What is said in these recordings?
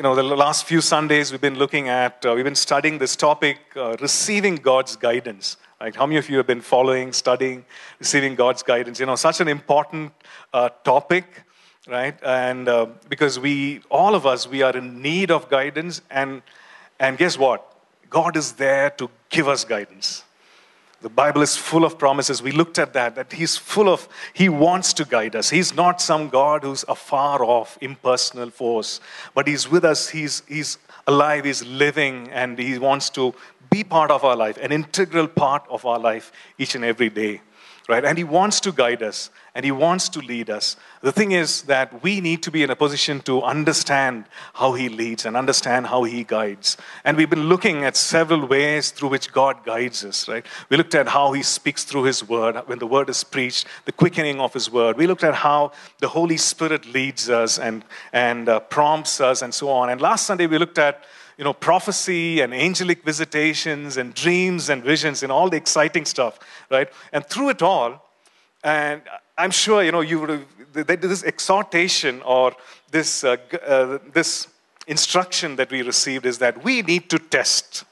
you know, the last few Sundays we've been looking at, uh, we've been studying this topic, uh, receiving God's guidance. Like, how many of you have been following, studying, receiving God's guidance? You know, such an important uh, topic, right? And uh, because we, all of us, we are in need of guidance. And, and guess what? God is there to give us guidance. The Bible is full of promises. We looked at that, that He's full of, He wants to guide us. He's not some God who's a far off, impersonal force, but He's with us. He's, he's alive, He's living, and He wants to be part of our life, an integral part of our life each and every day right? And He wants to guide us and He wants to lead us. The thing is that we need to be in a position to understand how He leads and understand how He guides. And we've been looking at several ways through which God guides us, right? We looked at how He speaks through His Word, when the Word is preached, the quickening of His Word. We looked at how the Holy Spirit leads us and, and uh, prompts us and so on. And last Sunday we looked at you know, prophecy and angelic visitations and dreams and visions and all the exciting stuff, right? And through it all, and I'm sure, you know, you would have, this exhortation or this, uh, uh, this instruction that we received is that we need to test.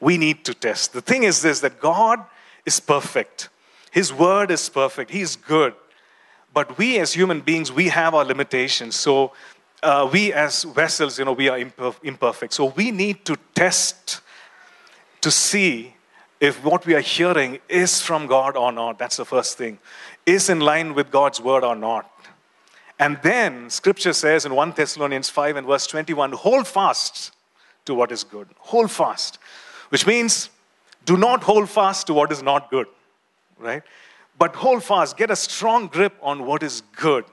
We need to test. The thing is this that God is perfect, His word is perfect, He is good. But we as human beings, we have our limitations. So uh, we as vessels, you know, we are imperfect. So we need to test to see if what we are hearing is from God or not. That's the first thing. Is in line with God's word or not. And then scripture says in 1 Thessalonians 5 and verse 21 hold fast to what is good. Hold fast, which means do not hold fast to what is not good, right? But hold fast, get a strong grip on what is good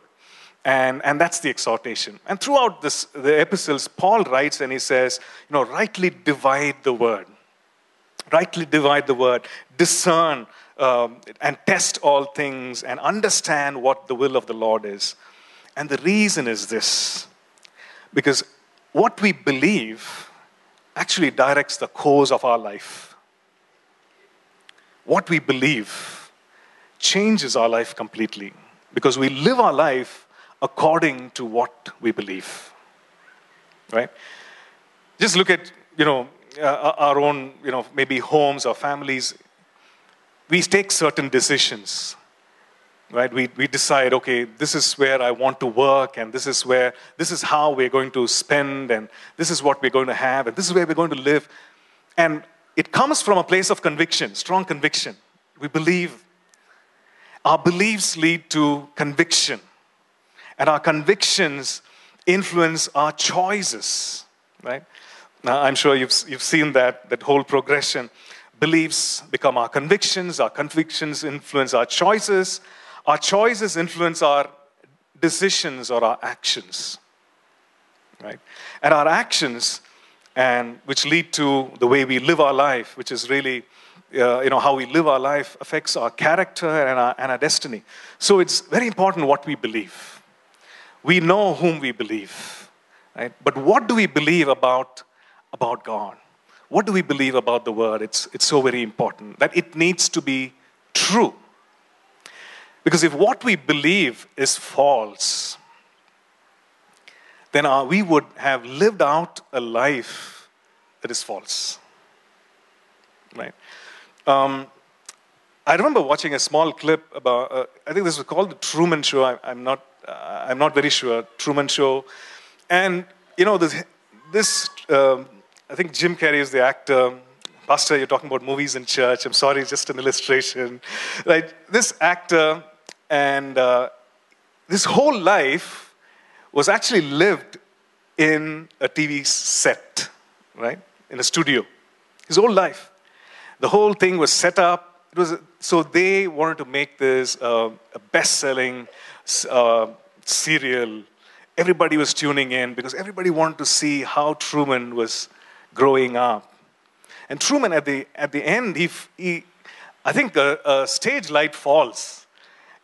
and, and that's the exhortation. And throughout this, the epistles, Paul writes and he says, you know, rightly divide the word. Rightly divide the word. Discern um, and test all things and understand what the will of the Lord is. And the reason is this because what we believe actually directs the course of our life. What we believe changes our life completely because we live our life according to what we believe. Right? Just look at, you know, uh, our own, you know, maybe homes or families. We take certain decisions, right? We, we decide, okay, this is where I want to work, and this is where, this is how we're going to spend, and this is what we're going to have, and this is where we're going to live. And it comes from a place of conviction, strong conviction. We believe. Our beliefs lead to conviction. And our convictions influence our choices, right? Now, I'm sure you've, you've seen that, that whole progression. Beliefs become our convictions, our convictions influence our choices, our choices influence our decisions or our actions, right? And our actions, and which lead to the way we live our life, which is really uh, you know, how we live our life affects our character and our, and our destiny. So it's very important what we believe we know whom we believe, right? But what do we believe about, about God? What do we believe about the Word? It's, it's so very important that it needs to be true. Because if what we believe is false, then our, we would have lived out a life that is false. Right? Um, I remember watching a small clip about, uh, I think this was called The Truman Show. I, am not uh, I'm not very sure, Truman Show. And, you know, this, this um, I think Jim Carrey is the actor. Pastor, you're talking about movies in church. I'm sorry, just an illustration. Right? This actor and uh, this whole life was actually lived in a TV set, right? In a studio. His whole life. The whole thing was set up. It was, so they wanted to make this uh, a best selling uh, serial. Everybody was tuning in because everybody wanted to see how Truman was growing up. And Truman, at the, at the end, he, he, I think a, a stage light falls.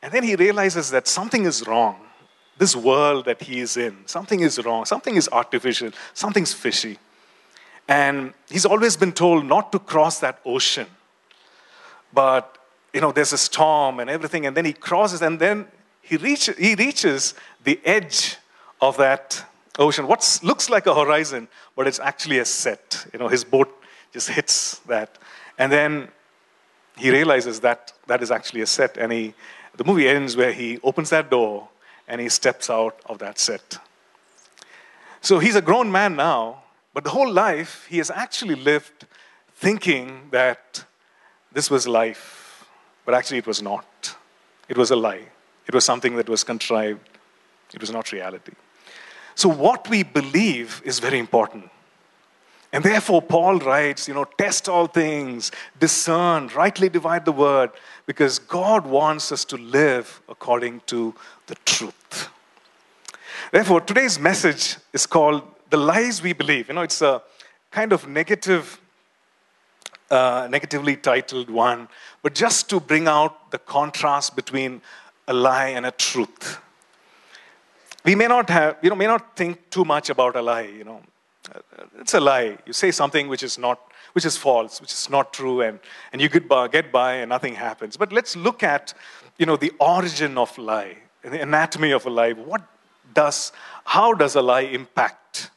And then he realizes that something is wrong. This world that he is in, something is wrong. Something is artificial. Something's fishy. And he's always been told not to cross that ocean. But, you know, there's a storm and everything. And then he crosses, and then he, reach, he reaches the edge of that ocean. What looks like a horizon, but it's actually a set. You know, his boat just hits that. And then he realizes that that is actually a set. And he, the movie ends where he opens that door and he steps out of that set. So he's a grown man now, but the whole life he has actually lived thinking that this was life, but actually it was not. It was a lie. It was something that was contrived. It was not reality. So, what we believe is very important. And therefore, Paul writes, you know, test all things, discern, rightly divide the word, because God wants us to live according to the truth. Therefore, today's message is called The Lies We Believe. You know, it's a kind of negative, uh, negatively titled one, but just to bring out the contrast between a lie and a truth. We may not have, you know, may not think too much about a lie, you know. It's a lie. You say something which is not, which is false, which is not true, and, and you get by, get by and nothing happens. But let's look at, you know, the origin of lie, the anatomy of a lie. What does, how does a lie impact?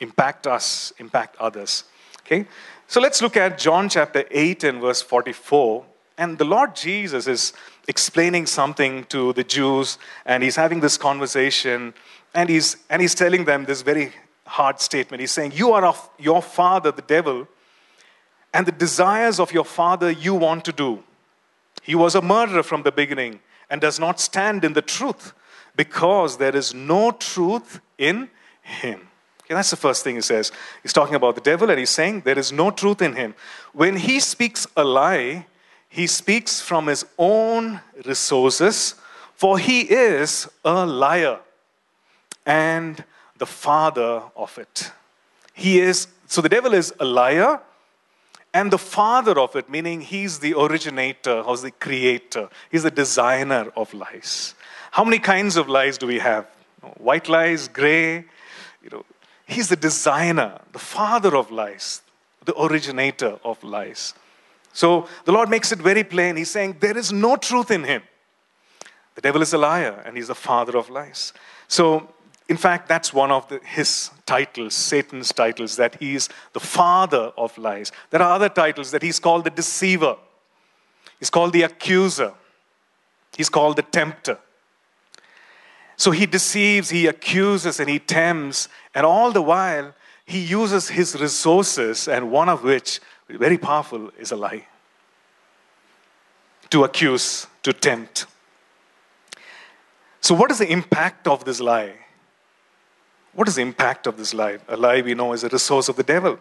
Impact us, impact others. Okay? So let's look at John chapter 8 and verse 44. And the Lord Jesus is explaining something to the Jews, and he's having this conversation, and he's, and he's telling them this very hard statement. He's saying, You are of your father, the devil, and the desires of your father you want to do. He was a murderer from the beginning and does not stand in the truth because there is no truth in him. Okay, that's the first thing he says. He's talking about the devil and he's saying there is no truth in him. When he speaks a lie, he speaks from his own resources, for he is a liar and the father of it. He is, so the devil is a liar and the father of it, meaning he's the originator, or the creator, he's the designer of lies. How many kinds of lies do we have? White lies, gray, you know, he's the designer, the father of lies, the originator of lies. So the Lord makes it very plain. He's saying there is no truth in him. The devil is a liar and he's the father of lies. So in fact, that's one of the, his titles, Satan's titles, that he's the father of lies. There are other titles that he's called the deceiver, he's called the accuser, he's called the tempter. So he deceives, he accuses, and he tempts, and all the while, he uses his resources, and one of which, very powerful, is a lie. To accuse, to tempt. So, what is the impact of this lie? What is the impact of this lie? A lie we know is a resource of the devil.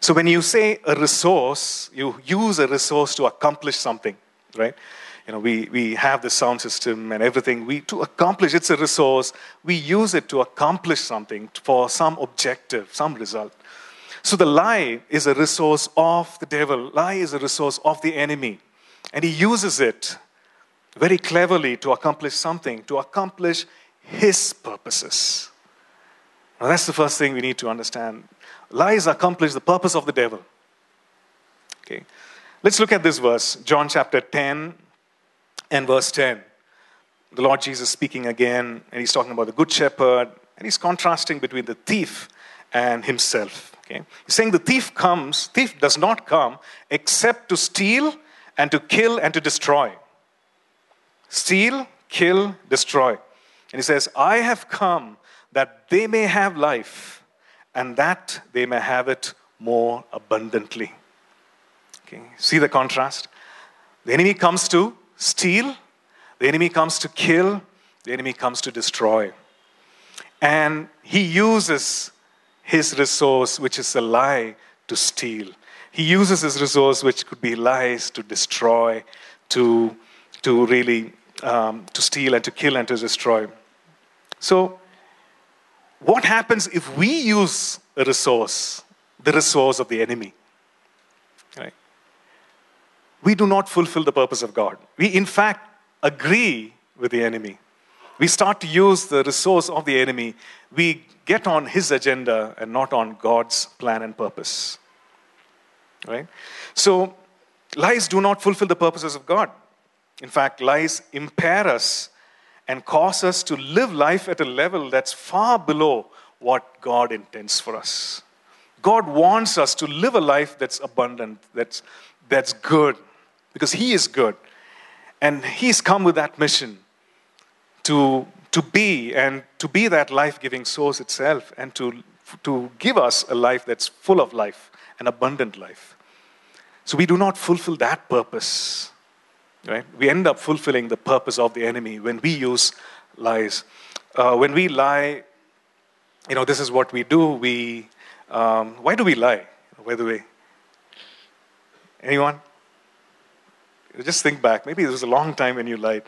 So when you say a resource, you use a resource to accomplish something, right? You know, we, we have the sound system and everything. We, to accomplish, it's a resource. We use it to accomplish something for some objective, some result. So the lie is a resource of the devil. Lie is a resource of the enemy. And he uses it very cleverly to accomplish something, to accomplish his purposes. Now, that's the first thing we need to understand. Lies accomplish the purpose of the devil. Okay. Let's look at this verse, John chapter 10 and verse 10. The Lord Jesus speaking again, and he's talking about the good shepherd, and he's contrasting between the thief and himself. Okay? He's saying the thief comes, thief does not come except to steal and to kill and to destroy. Steal, kill, destroy. And he says, I have come that they may have life and that they may have it more abundantly. Okay, see the contrast? The enemy comes to steal, the enemy comes to kill, the enemy comes to destroy. And he uses his resource, which is a lie, to steal. He uses his resource, which could be lies, to destroy, to, to really um, to steal and to kill and to destroy. So what happens if we use a resource, the resource of the enemy? We do not fulfill the purpose of God. We, in fact, agree with the enemy. We start to use the resource of the enemy. We get on his agenda and not on God's plan and purpose. Right? So, lies do not fulfill the purposes of God. In fact, lies impair us and cause us to live life at a level that's far below what God intends for us. God wants us to live a life that's abundant, that's, that's good, because He is good. And He's come with that mission to, to be and to be that life giving source itself and to, to give us a life that's full of life, an abundant life. So we do not fulfill that purpose. Right? We end up fulfilling the purpose of the enemy when we use lies. Uh, when we lie, you know, this is what we do. We, um, why do we lie, by the way? Anyone? Just think back. Maybe it was a long time when you lied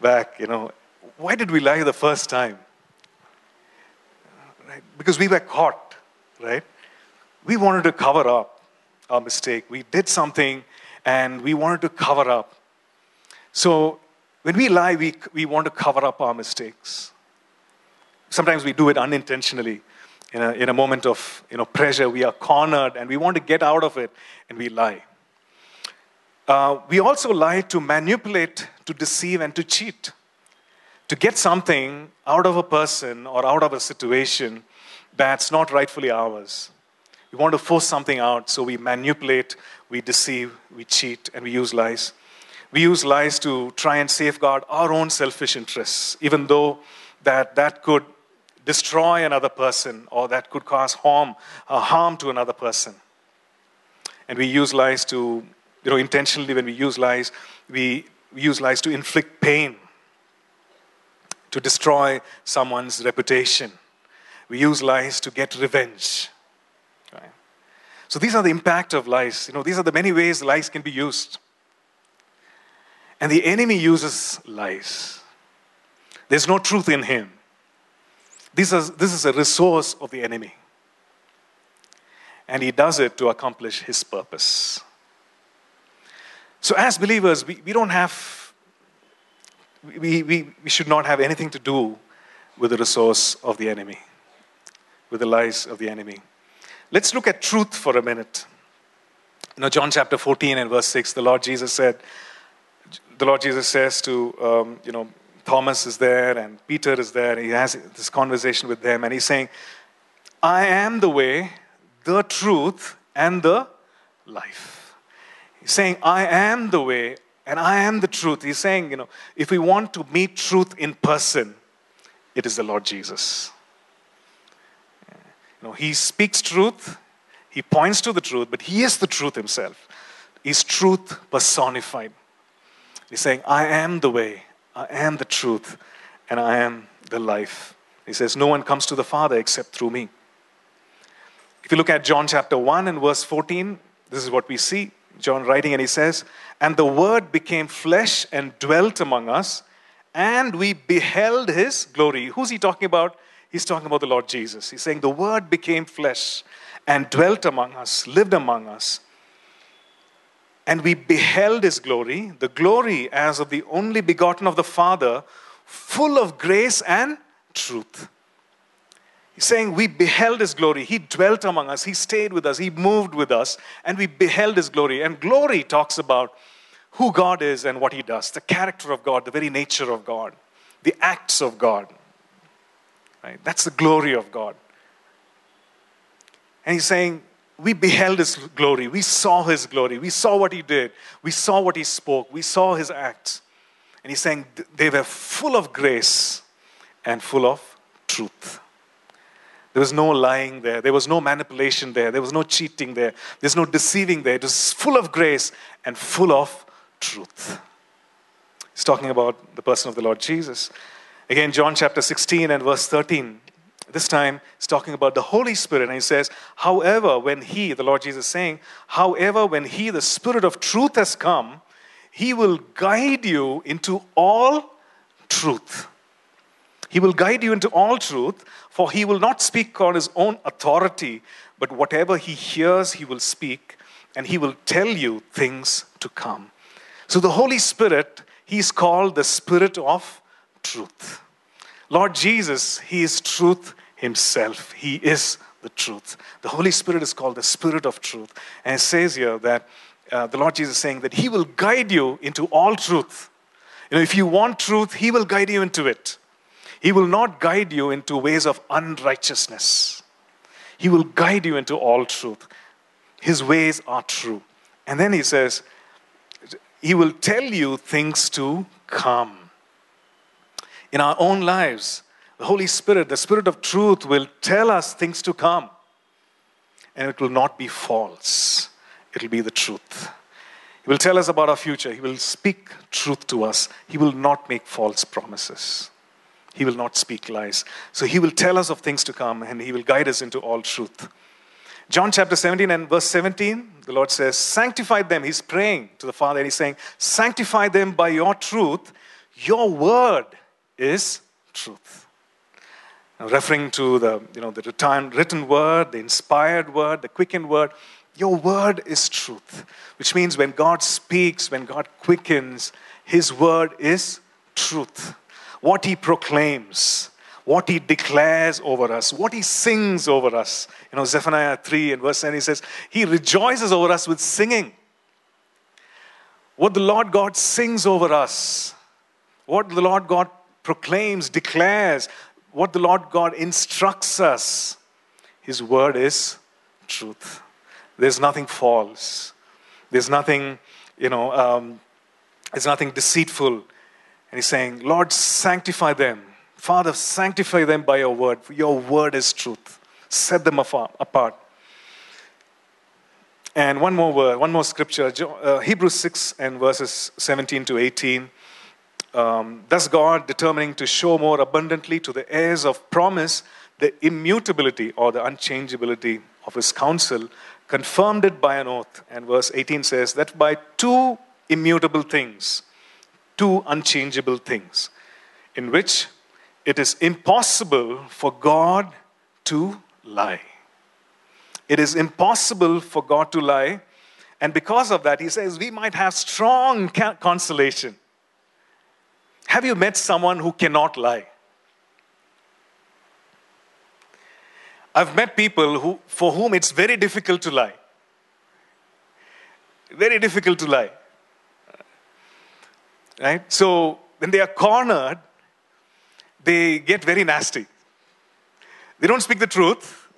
back, you know. Why did we lie the first time? Right? Because we were caught, right? We wanted to cover up our mistake. We did something and we wanted to cover up. So when we lie, we, we want to cover up our mistakes. Sometimes we do it unintentionally. In a, in a moment of you know, pressure, we are cornered and we want to get out of it and we lie. Uh, we also lie to manipulate, to deceive, and to cheat. To get something out of a person or out of a situation that's not rightfully ours. We want to force something out, so we manipulate, we deceive, we cheat, and we use lies. We use lies to try and safeguard our own selfish interests, even though that, that could destroy another person or that could cause harm, uh, harm to another person. And we use lies to, you know, intentionally when we use lies, we, use lies to inflict pain, to destroy someone's reputation. We use lies to get revenge. So these are the impact of lies. You know, these are the many ways lies can be used. And the enemy uses lies. There's no truth in him. This is, this is a resource of the enemy. And he does it to accomplish his purpose. So, as believers, we, we don't have, we, we, we should not have anything to do with the resource of the enemy, with the lies of the enemy. Let's look at truth for a minute. You know, John chapter 14 and verse 6, the Lord Jesus said, the Lord Jesus says to, um, you know, Thomas is there and Peter is there. And He has this conversation with them and he's saying, I am the way, the truth, and the life. He's saying, I am the way and I am the truth. He's saying, you know, if we want to meet truth in person, it is the Lord Jesus. You know, he speaks truth, he points to the truth, but he is the truth himself. He's truth personified. He's saying, I am the way, I am the truth, and I am the life. He says, No one comes to the Father except through me. If you look at John chapter 1 and verse 14, this is what we see. John writing, and he says, And the Word became flesh and dwelt among us, and we beheld his glory. Who's he talking about? He's talking about the Lord Jesus. He's saying, The Word became flesh and dwelt among us, lived among us and we beheld his glory, the glory as of the only begotten of the Father, full of grace and truth. He's saying, We beheld his glory. He dwelt among us, he stayed with us, he moved with us, and we beheld his glory. And glory talks about who God is and what he does, the character of God, the very nature of God, the acts of God. Right? That's the glory of God. And he's saying, we beheld his glory. We saw his glory. We saw what he did. We saw what he spoke. We saw his acts. And he's saying they were full of grace and full of truth. There was no lying there. There was no manipulation there. There was no cheating there. There's no deceiving there. It was full of grace and full of truth. He's talking about the person of the Lord Jesus. Again, John chapter 16 and verse 13. This time, he's talking about the Holy Spirit, and he says, However, when he, the Lord Jesus saying, However, when he, the Spirit of truth, has come, he will guide you into all truth. He will guide you into all truth, for he will not speak on his own authority, but whatever he hears, he will speak, and he will tell you things to come. So the Holy Spirit, he's called the Spirit of truth. Lord Jesus, he is truth himself. He is the truth. The Holy Spirit is called the Spirit of truth. And it says here that uh, the Lord Jesus is saying that He will guide you into all truth. You know, if you want truth, He will guide you into it. He will not guide you into ways of unrighteousness. He will guide you into all truth. His ways are true. And then he says, He will tell you things to come. In our own lives, the Holy Spirit, the Spirit of truth, will tell us things to come. And it will not be false, it will be the truth. He will tell us about our future. He will speak truth to us. He will not make false promises. He will not speak lies. So he will tell us of things to come and he will guide us into all truth. John chapter 17 and verse 17, the Lord says, Sanctify them. He's praying to the Father and he's saying, Sanctify them by your truth. Your word is truth. Now, referring to the, you know, the written word, the inspired word, the quickened word, your word is truth, which means when God speaks, when God quickens, his word is truth what he proclaims, what he declares over us, what he sings over us. You know, Zephaniah 3 and verse 10, he says, He rejoices over us with singing. What the Lord God sings over us, what the Lord God proclaims, declares, what the Lord God instructs us, His word is truth. There's nothing false. There's nothing, you know, um, there's nothing deceitful and he's saying, Lord, sanctify them. Father, sanctify them by your word. Your word is truth. Set them apart. And one more word, one more scripture, uh, Hebrews 6 and verses 17 to 18. Um, Thus, God, determining to show more abundantly to the heirs of promise the immutability or the unchangeability of his counsel, confirmed it by an oath. And verse 18 says that by two immutable things, two unchangeable things in which it is impossible for God to lie. It is impossible for God to lie. And because of that, he says we might have strong consolation. Have you met someone who cannot lie? I've met people who, for whom it's very difficult to lie. Very difficult to lie. Right? So when they are cornered, they get very nasty. They don't speak the truth,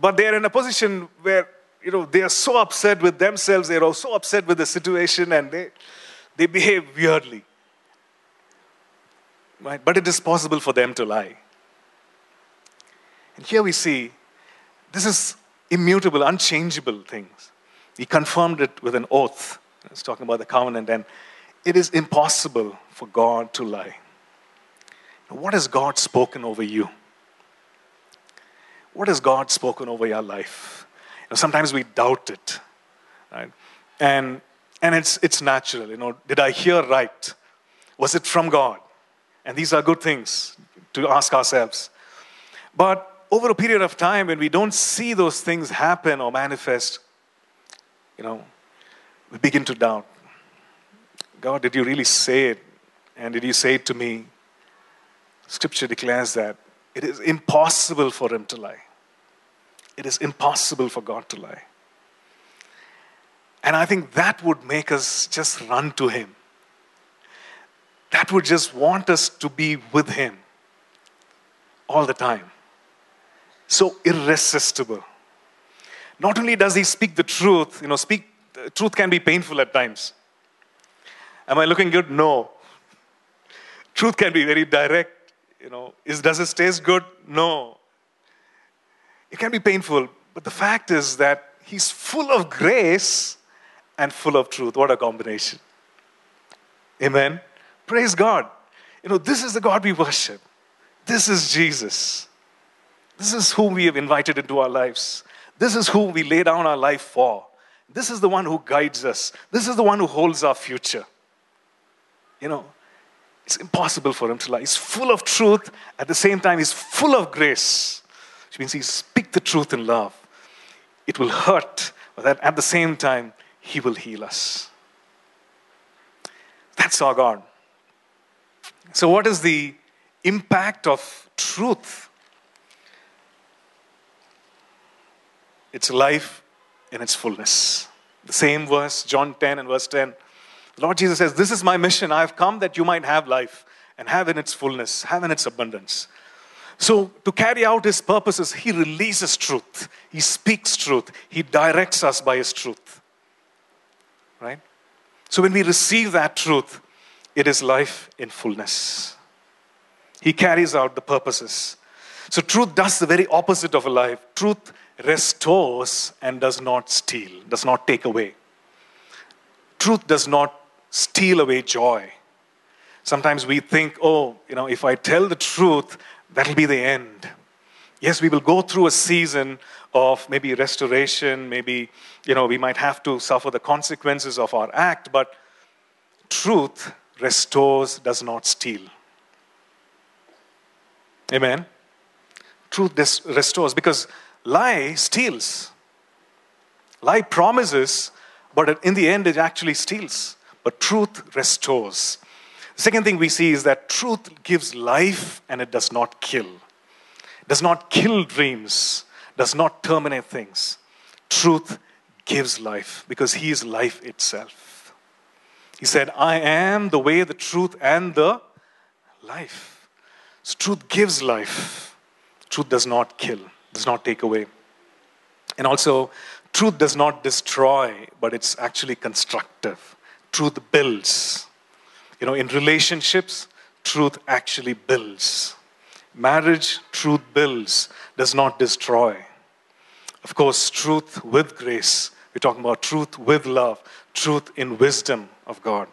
but they are in a position where you know they are so upset with themselves, they are so upset with the situation, and they they behave weirdly. Right? But it is possible for them to lie. And here we see this is immutable, unchangeable things. He confirmed it with an oath. He's talking about the covenant and it is impossible for God to lie. What has God spoken over you? What has God spoken over your life? You know, sometimes we doubt it, right? And and it's it's natural. You know, did I hear right? Was it from God? And these are good things to ask ourselves. But over a period of time, when we don't see those things happen or manifest, you know, we begin to doubt. God, did you really say it? And did you say it to me? Scripture declares that it is impossible for him to lie. It is impossible for God to lie. And I think that would make us just run to him. That would just want us to be with him all the time. So irresistible. Not only does he speak the truth, you know, speak truth can be painful at times. Am I looking good? No. Truth can be very direct. You know, is, does this taste good? No. It can be painful, but the fact is that he's full of grace and full of truth. What a combination. Amen. Praise God. You know, this is the God we worship. This is Jesus. This is whom we have invited into our lives. This is whom we lay down our life for. This is the one who guides us. This is the one who holds our future. You know, it's impossible for him to lie. He's full of truth. At the same time, he's full of grace, which means he speaks the truth in love. It will hurt, but at the same time, he will heal us. That's our God. So, what is the impact of truth? It's life in its fullness. The same verse, John 10 and verse 10. Lord Jesus says, This is my mission. I have come that you might have life and have in its fullness, have in its abundance. So, to carry out his purposes, he releases truth, he speaks truth, he directs us by his truth. Right? So, when we receive that truth, it is life in fullness. He carries out the purposes. So, truth does the very opposite of a life. Truth restores and does not steal, does not take away. Truth does not steal away joy. Sometimes we think, oh, you know, if I tell the truth, that'll be the end. Yes, we will go through a season of maybe restoration, maybe, you know, we might have to suffer the consequences of our act, but truth restores, does not steal. Amen. Truth restores because lie steals. Lie promises, but in the end, it actually steals. But truth restores. The second thing we see is that truth gives life and it does not kill. It does not kill dreams, does not terminate things. Truth gives life because He is life itself. He said, I am the way, the truth, and the life. So truth gives life. Truth does not kill, does not take away. And also, truth does not destroy, but it's actually constructive. Truth builds. You know, in relationships, truth actually builds. Marriage, truth builds, does not destroy. Of course, truth with grace. We're talking about truth with love, truth in wisdom of God.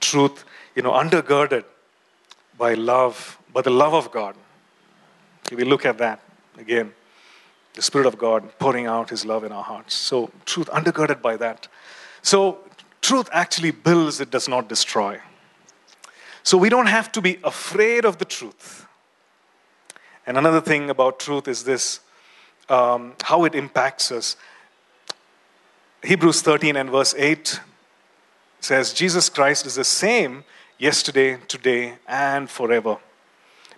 Truth, you know, undergirded by love, by the love of God. If we look at that again. The Spirit of God pouring out His love in our hearts. So, truth undergirded by that. So, Truth actually builds, it does not destroy. So we don't have to be afraid of the truth. And another thing about truth is this um, how it impacts us. Hebrews 13 and verse 8 says, Jesus Christ is the same yesterday, today, and forever.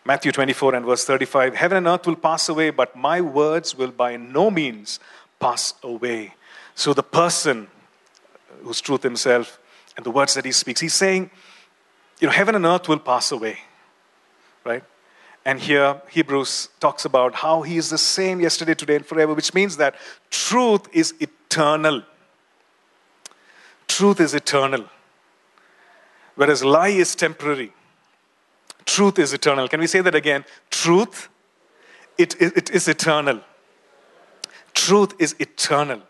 Matthew 24 and verse 35 Heaven and earth will pass away, but my words will by no means pass away. So the person who's truth himself, and the words that he speaks. He's saying, you know, heaven and earth will pass away, right? And here, Hebrews talks about how he is the same yesterday, today, and forever, which means that truth is eternal. Truth is eternal. Whereas lie is temporary. Truth is eternal. Can we say that again? Truth, it, it, it is eternal. Truth is eternal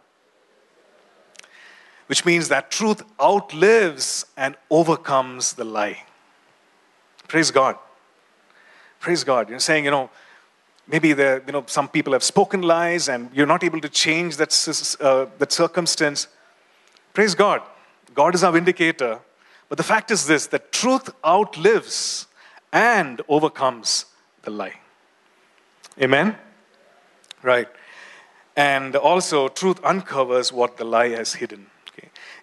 which means that truth outlives and overcomes the lie. Praise God. Praise God. You're saying, you know, maybe the, you know, some people have spoken lies and you're not able to change that, uh, that circumstance. Praise God. God is our vindicator. But the fact is this that truth outlives and overcomes the lie. Amen? Right. And also, truth uncovers what the lie has hidden.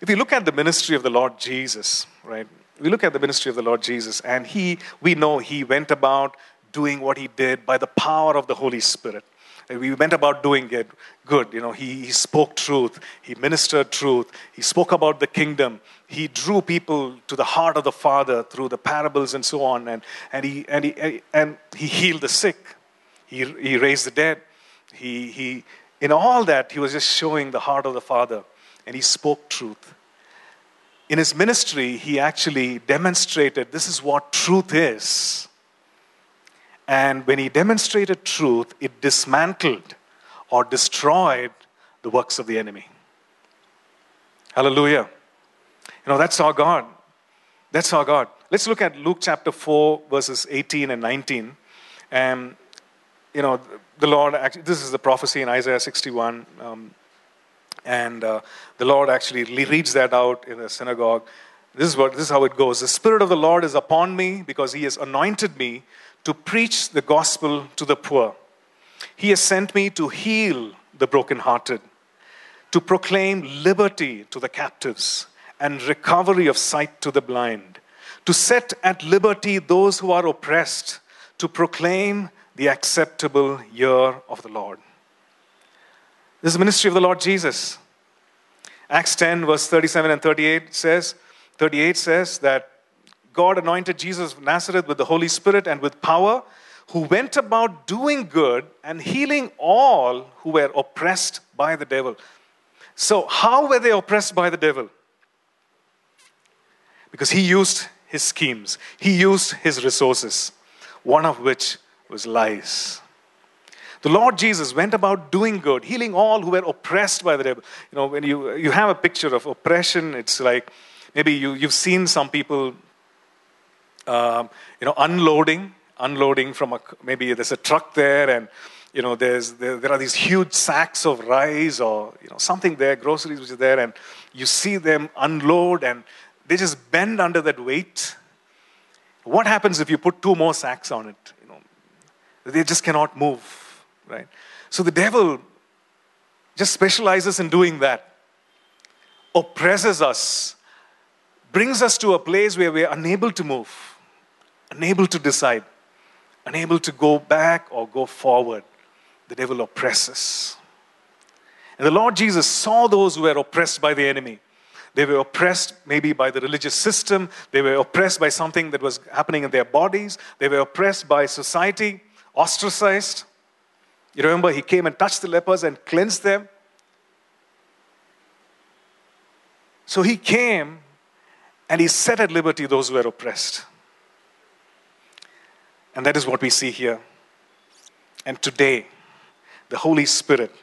If you look at the ministry of the Lord Jesus, right? We look at the ministry of the Lord Jesus, and he, we know he went about doing what he did by the power of the Holy Spirit. We went about doing it good. You know, he, he spoke truth, he ministered truth, he spoke about the kingdom, he drew people to the heart of the Father through the parables and so on, and, and, he, and, he, and he healed the sick, he, he raised the dead. He, he, in all that, he was just showing the heart of the Father and he spoke truth. In his ministry, he actually demonstrated this is what truth is. And when he demonstrated truth, it dismantled or destroyed the works of the enemy. Hallelujah. You know, that's our God. That's our God. Let's look at Luke chapter 4, verses 18 and 19. And, you know, the Lord, actually, this is the prophecy in Isaiah 61. Um, and uh, the Lord actually reads that out in the synagogue. This is, what, this is how it goes The Spirit of the Lord is upon me because He has anointed me to preach the gospel to the poor. He has sent me to heal the brokenhearted, to proclaim liberty to the captives and recovery of sight to the blind, to set at liberty those who are oppressed, to proclaim the acceptable year of the Lord. This is the ministry of the Lord Jesus. Acts 10, verse 37 and 38 says, 38 says that God anointed Jesus of Nazareth with the Holy Spirit and with power, who went about doing good and healing all who were oppressed by the devil. So, how were they oppressed by the devil? Because he used his schemes, he used his resources, one of which was lies. The Lord Jesus went about doing good, healing all who were oppressed by the devil. You know, when you, you have a picture of oppression, it's like maybe you, you've seen some people, um, you know, unloading, unloading from a, maybe there's a truck there and, you know, there's, there, there are these huge sacks of rice or, you know, something there, groceries which is there, and you see them unload and they just bend under that weight. What happens if you put two more sacks on it? You know, they just cannot move right? So the devil just specializes in doing that, oppresses us, brings us to a place where we're unable to move, unable to decide, unable to go back or go forward. The devil oppresses. And the Lord Jesus saw those who were oppressed by the enemy. They were oppressed maybe by the religious system. They were oppressed by something that was happening in their bodies. They were oppressed by society, ostracized. You remember he came and touched the lepers and cleansed them? So he came and he set at liberty those who were oppressed. And that is what we see here. And today, the Holy Spirit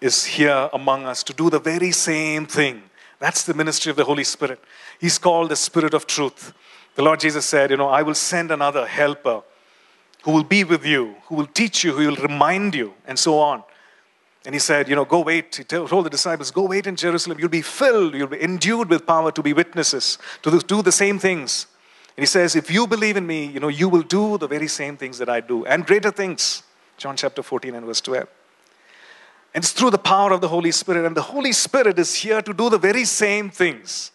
is here among us to do the very same thing. That's the ministry of the Holy Spirit. He's called the Spirit of truth. The Lord Jesus said, You know, I will send another helper who will be with you, who will teach you, who will remind you, and so on. And he said, You know, go wait. He told the disciples, Go wait in Jerusalem. You'll be filled, you'll be endued with power to be witnesses, to do the same things. And he says, If you believe in me, you know, you will do the very same things that I do, and greater things. John chapter 14 and verse 12. And it's through the power of the Holy Spirit. And the Holy Spirit is here to do the very same things.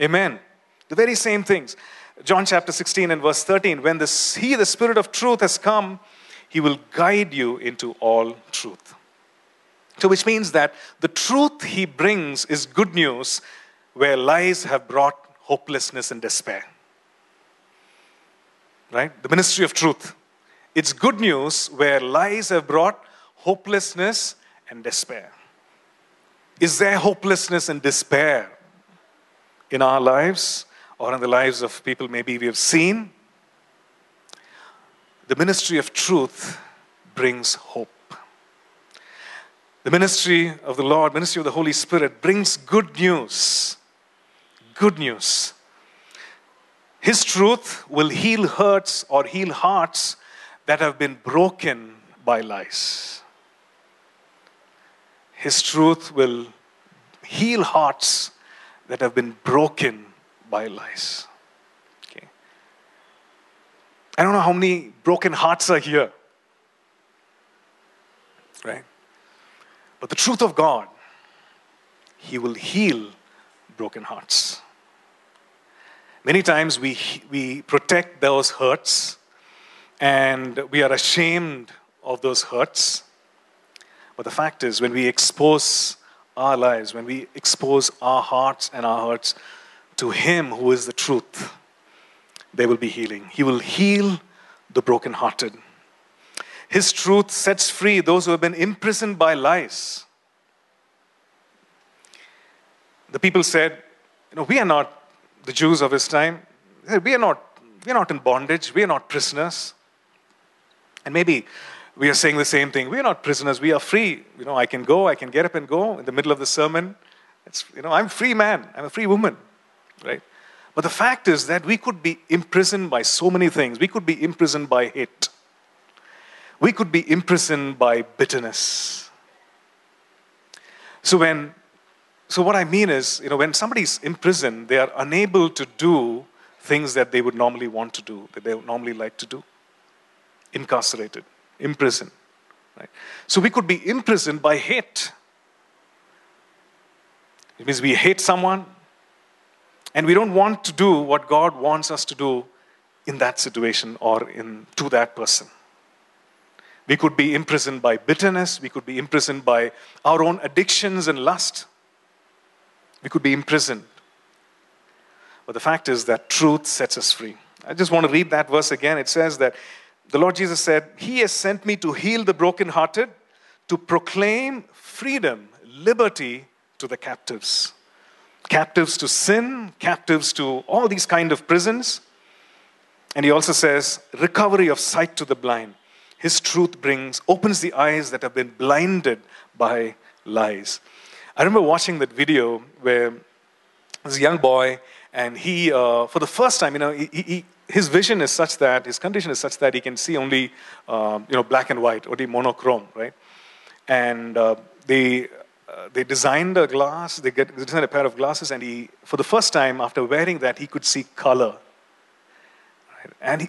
Amen. The very same things. John chapter 16 and verse 13 when this, He, the Spirit of truth, has come, He will guide you into all truth. So, which means that the truth He brings is good news where lies have brought hopelessness and despair. Right? The ministry of truth. It's good news where lies have brought hopelessness and despair. Is there hopelessness and despair in our lives? Or in the lives of people maybe we have seen, the ministry of truth brings hope. The ministry of the Lord, ministry of the Holy Spirit brings good news. Good news. His truth will heal hurts or heal hearts that have been broken by lies. His truth will heal hearts that have been broken by lies. Okay. I don't know how many broken hearts are here. Right? But the truth of God, He will heal broken hearts. Many times we, we protect those hurts and we are ashamed of those hurts. But the fact is, when we expose our lives, when we expose our hearts and our hurts to Him who is the truth, there will be healing. He will heal the brokenhearted. His truth sets free those who have been imprisoned by lies. The people said, You know, we are not the Jews of his time. We are not, we are not in bondage. We are not prisoners. And maybe we are saying the same thing. We are not prisoners. We are free. You know, I can go, I can get up and go in the middle of the sermon. It's, you know, I'm free man. I'm a free woman right? But the fact is that we could be imprisoned by so many things. We could be imprisoned by hate. We could be imprisoned by bitterness. So when so what I mean is, you know, when somebody's imprisoned, they are unable to do things that they would normally want to do, that they would normally like to do. Incarcerated, imprisoned. Right? So we could be imprisoned by hate. It means we hate someone, and we don't want to do what God wants us to do in that situation or in, to that person. We could be imprisoned by bitterness. We could be imprisoned by our own addictions and lust. We could be imprisoned. But the fact is that truth sets us free. I just want to read that verse again. It says that the Lord Jesus said, He has sent me to heal the brokenhearted, to proclaim freedom, liberty to the captives. Captives to sin, captives to all these kind of prisons. And he also says, recovery of sight to the blind. His truth brings, opens the eyes that have been blinded by lies. I remember watching that video where this young boy, and he, uh, for the first time, you know, he, he, his vision is such that, his condition is such that he can see only, um, you know, black and white, or the monochrome, right? And uh, they, uh, they designed a glass, they, get, they designed a pair of glasses, and he, for the first time, after wearing that, he could see color. Right? And he,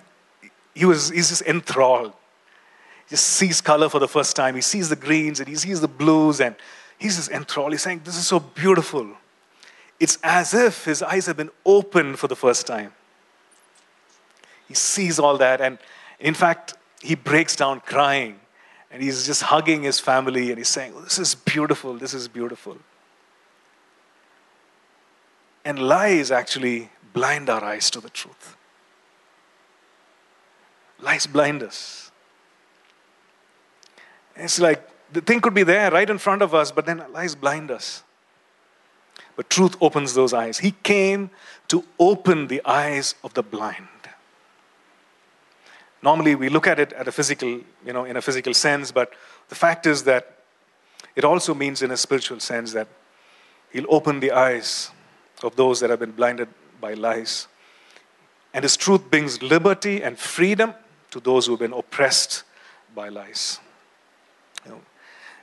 he was, he's just enthralled. He just sees color for the first time. He sees the greens and he sees the blues, and he's just enthralled. He's saying, This is so beautiful. It's as if his eyes have been opened for the first time. He sees all that, and in fact, he breaks down crying and he's just hugging his family and he's saying, This is beautiful, this is beautiful. And lies actually blind our eyes to the truth. Lies blind us. It's like the thing could be there right in front of us, but then lies blind us. But truth opens those eyes. He came to open the eyes of the blind. Normally, we look at it at a physical, you know, in a physical sense, but the fact is that it also means in a spiritual sense that He'll open the eyes of those that have been blinded by lies. And His truth brings liberty and freedom to those who've been oppressed by lies. You know,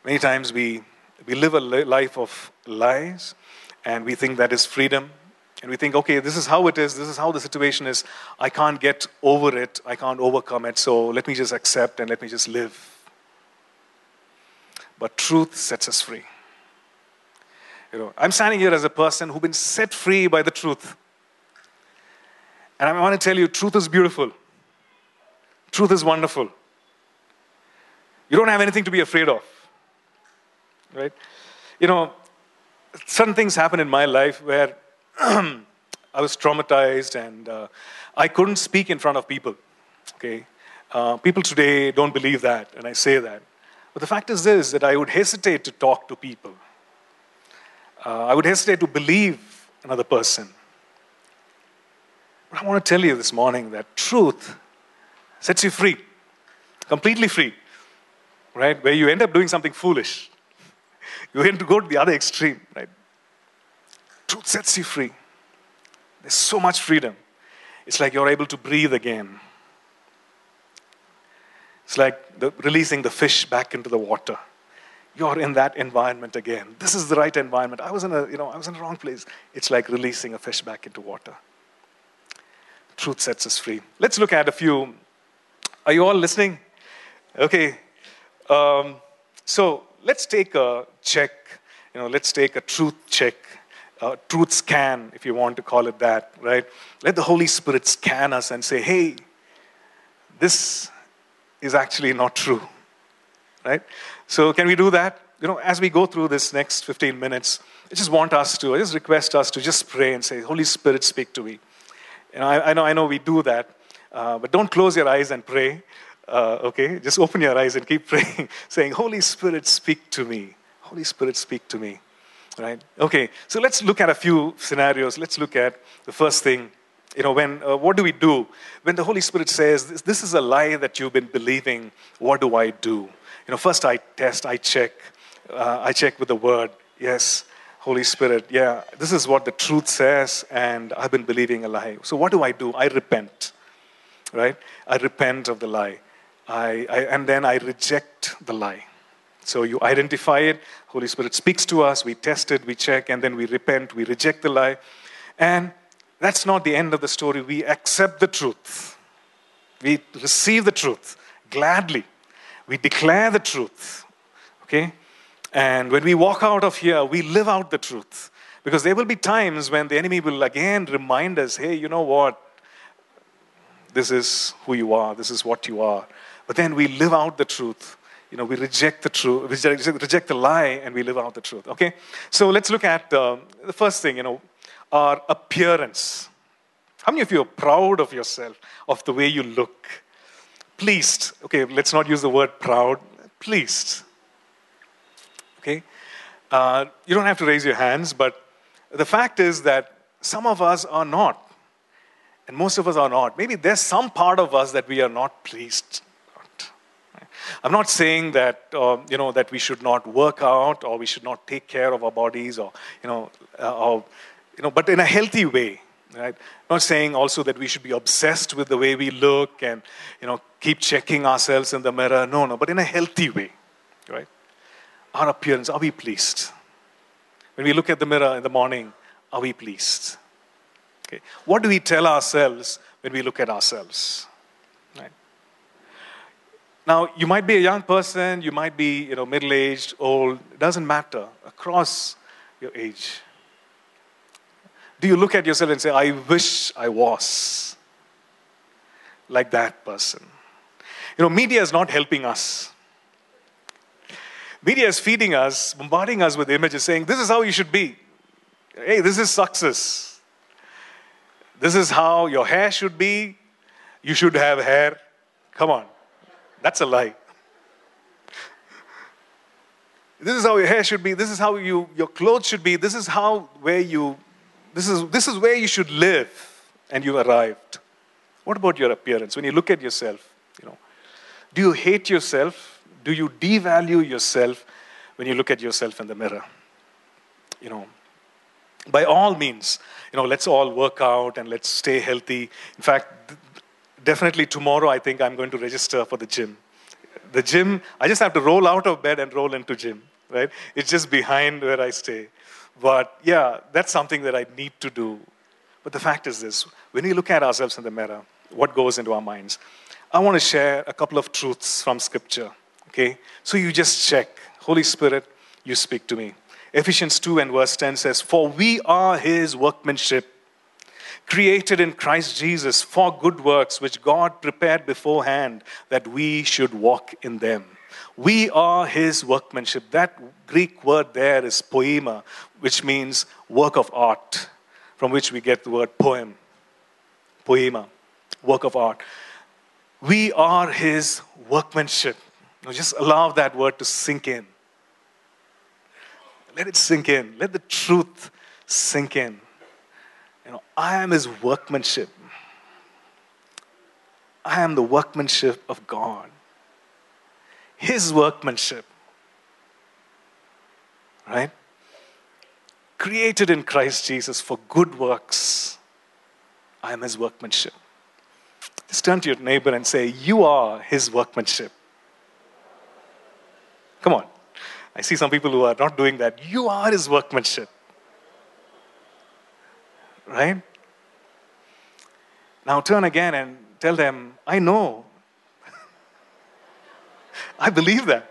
many times we, we live a life of lies and we think that is freedom. And we think, okay, this is how it is, this is how the situation is. I can't get over it, I can't overcome it, so let me just accept and let me just live. But truth sets us free. You know, I'm standing here as a person who's been set free by the truth. And I want to tell you, truth is beautiful. Truth is wonderful. You don't have anything to be afraid of. Right? You know, certain things happen in my life where I was traumatized and uh, I couldn't speak in front of people. Okay? Uh, people today don't believe that, and I say that. But the fact is this that I would hesitate to talk to people. Uh, I would hesitate to believe another person. But I want to tell you this morning that truth sets you free, completely free, right? Where you end up doing something foolish. You end to go to the other extreme, right? Truth sets you free. There's so much freedom. It's like you're able to breathe again. It's like the, releasing the fish back into the water. You're in that environment again. This is the right environment. I was in a, you know, I was in the wrong place. It's like releasing a fish back into water. Truth sets us free. Let's look at a few. Are you all listening? Okay. Um, so let's take a check. You know, let's take a truth check uh, truth scan, if you want to call it that, right? Let the Holy Spirit scan us and say, hey, this is actually not true, right? So, can we do that? You know, as we go through this next 15 minutes, I just want us to, I just request us to just pray and say, Holy Spirit, speak to me. And I, I know, I know we do that, uh, but don't close your eyes and pray. Uh, okay, just open your eyes and keep praying, saying, Holy Spirit, speak to me. Holy Spirit, speak to me. Right? Okay, so let's look at a few scenarios. Let's look at the first thing. You know, when, uh, what do we do? When the Holy Spirit says, this, this is a lie that you've been believing, what do I do? You know, first I test, I check. Uh, I check with the word. Yes, Holy Spirit, yeah, this is what the truth says, and I've been believing a lie. So what do I do? I repent, right? I repent of the lie. I, I, and then I reject the lie. So you identify it, Holy Spirit speaks to us, we test it, we check, and then we repent, we reject the lie. And that's not the end of the story. We accept the truth. We receive the truth gladly. We declare the truth. Okay? And when we walk out of here, we live out the truth. Because there will be times when the enemy will again remind us hey, you know what? This is who you are, this is what you are. But then we live out the truth you know, we reject the truth, reject, reject the lie, and we live out the truth. Okay? So let's look at uh, the first thing, you know, our appearance. How many of you are proud of yourself, of the way you look? Pleased. Okay, let's not use the word proud. Pleased. Okay? Uh, you don't have to raise your hands, but the fact is that some of us are not. And most of us are not. Maybe there's some part of us that we are not pleased. I'm not saying that uh, you know that we should not work out or we should not take care of our bodies or you know uh, or, you know, but in a healthy way. Right? I'm not saying also that we should be obsessed with the way we look and you know keep checking ourselves in the mirror. No, no, but in a healthy way, right? Our appearance, are we pleased? When we look at the mirror in the morning, are we pleased? Okay. What do we tell ourselves when we look at ourselves? Now, you might be a young person, you might be you know, middle aged, old, it doesn't matter, across your age. Do you look at yourself and say, I wish I was like that person? You know, media is not helping us. Media is feeding us, bombarding us with images saying, This is how you should be. Hey, this is success. This is how your hair should be. You should have hair. Come on. That's a lie. This is how your hair should be. This is how you, your clothes should be. This is how where you this is this is where you should live and you arrived. What about your appearance? When you look at yourself, you know, do you hate yourself? Do you devalue yourself when you look at yourself in the mirror? You know, by all means, you know, let's all work out and let's stay healthy. In fact, definitely tomorrow, I think I'm going to register for the gym. The gym, I just have to roll out of bed and roll into gym, right? It's just behind where I stay. But yeah, that's something that I need to do. But the fact is this when we look at ourselves in the mirror, what goes into our minds? I want to share a couple of truths from Scripture, okay? So you just check. Holy Spirit, you speak to me. Ephesians 2 and verse 10 says, For we are his workmanship, created in Christ Jesus for good works, which God prepared beforehand that we should walk in them. We are his workmanship. That Greek word there is poema, which means work of art, from which we get the word poem. Poema, work of art. We are his workmanship. Now just allow that word to sink in. Let it sink in. Let the truth sink in. You know, I am his workmanship. I am the workmanship of God. His workmanship. Right? Created in Christ Jesus for good works. I am his workmanship. Just turn to your neighbor and say, You are his workmanship. Come on. I see some people who are not doing that. You are his workmanship. Right? Now turn again and tell them, I know. I believe that.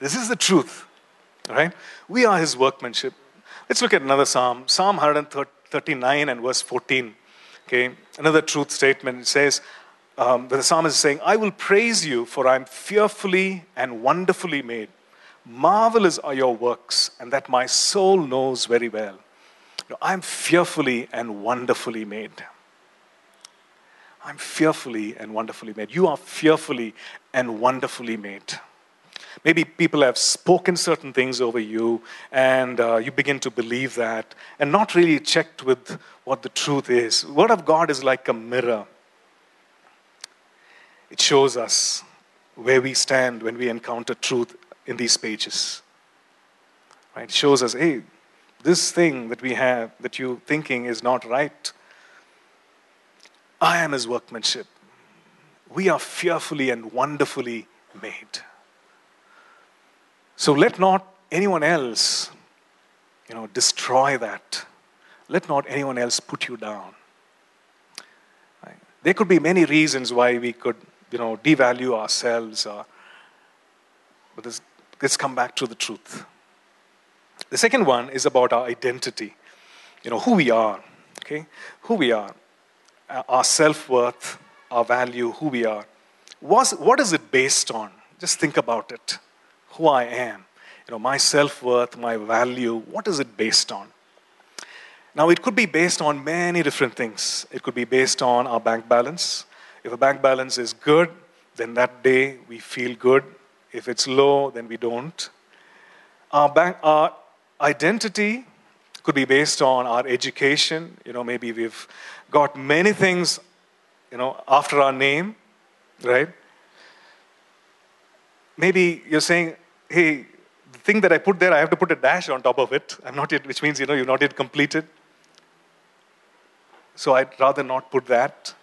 This is the truth. Right? We are his workmanship. Let's look at another psalm. Psalm 139 and verse 14. Okay, another truth statement. It says, um, the psalmist is saying, I will praise you, for I'm fearfully and wonderfully made. Marvelous are your works, and that my soul knows very well. I'm fearfully and wonderfully made. I'm fearfully and wonderfully made. You are fearfully and wonderfully made. Maybe people have spoken certain things over you, and uh, you begin to believe that, and not really checked with what the truth is. Word of God is like a mirror it shows us where we stand when we encounter truth in these pages. Right? It shows us, hey, this thing that we have that you thinking is not right. I am his workmanship. We are fearfully and wonderfully made. So let not anyone else, you know, destroy that. Let not anyone else put you down. Right? There could be many reasons why we could you know, devalue ourselves. Uh, but this, let's come back to the truth. The second one is about our identity. You know, who we are, okay? Who we are, uh, our self worth, our value, who we are. Was, what is it based on? Just think about it. Who I am. You know, my self worth, my value, what is it based on? Now, it could be based on many different things. It could be based on our bank balance. If a bank balance is good, then that day we feel good. If it's low, then we don't. Our, bank, our identity could be based on our education. You know, maybe we've got many things, you know, after our name, right? Maybe you're saying, hey, the thing that I put there, I have to put a dash on top of it. I'm not yet, which means, you know, you're not yet completed. So I'd rather not put that.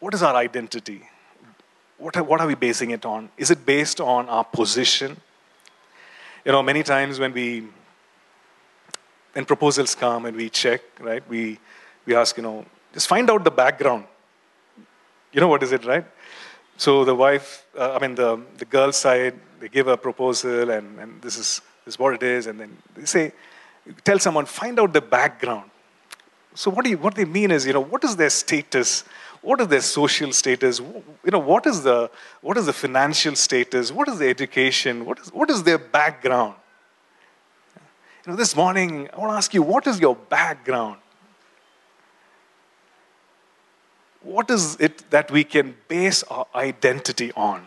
What is our identity? What are, what are we basing it on? Is it based on our position? You know, many times when we, when proposals come and we check, right, we, we ask, you know, just find out the background. You know what is it, right? So the wife, uh, I mean, the, the girl side, they give a proposal and, and this, is, this is what it is. And then they say, tell someone, find out the background. So what, do you, what they mean is, you know, what is their status? What is their social status? You know, what is the, what is the financial status? What is the education? What is, what is their background? You know, this morning, I want to ask you, what is your background? What is it that we can base our identity on?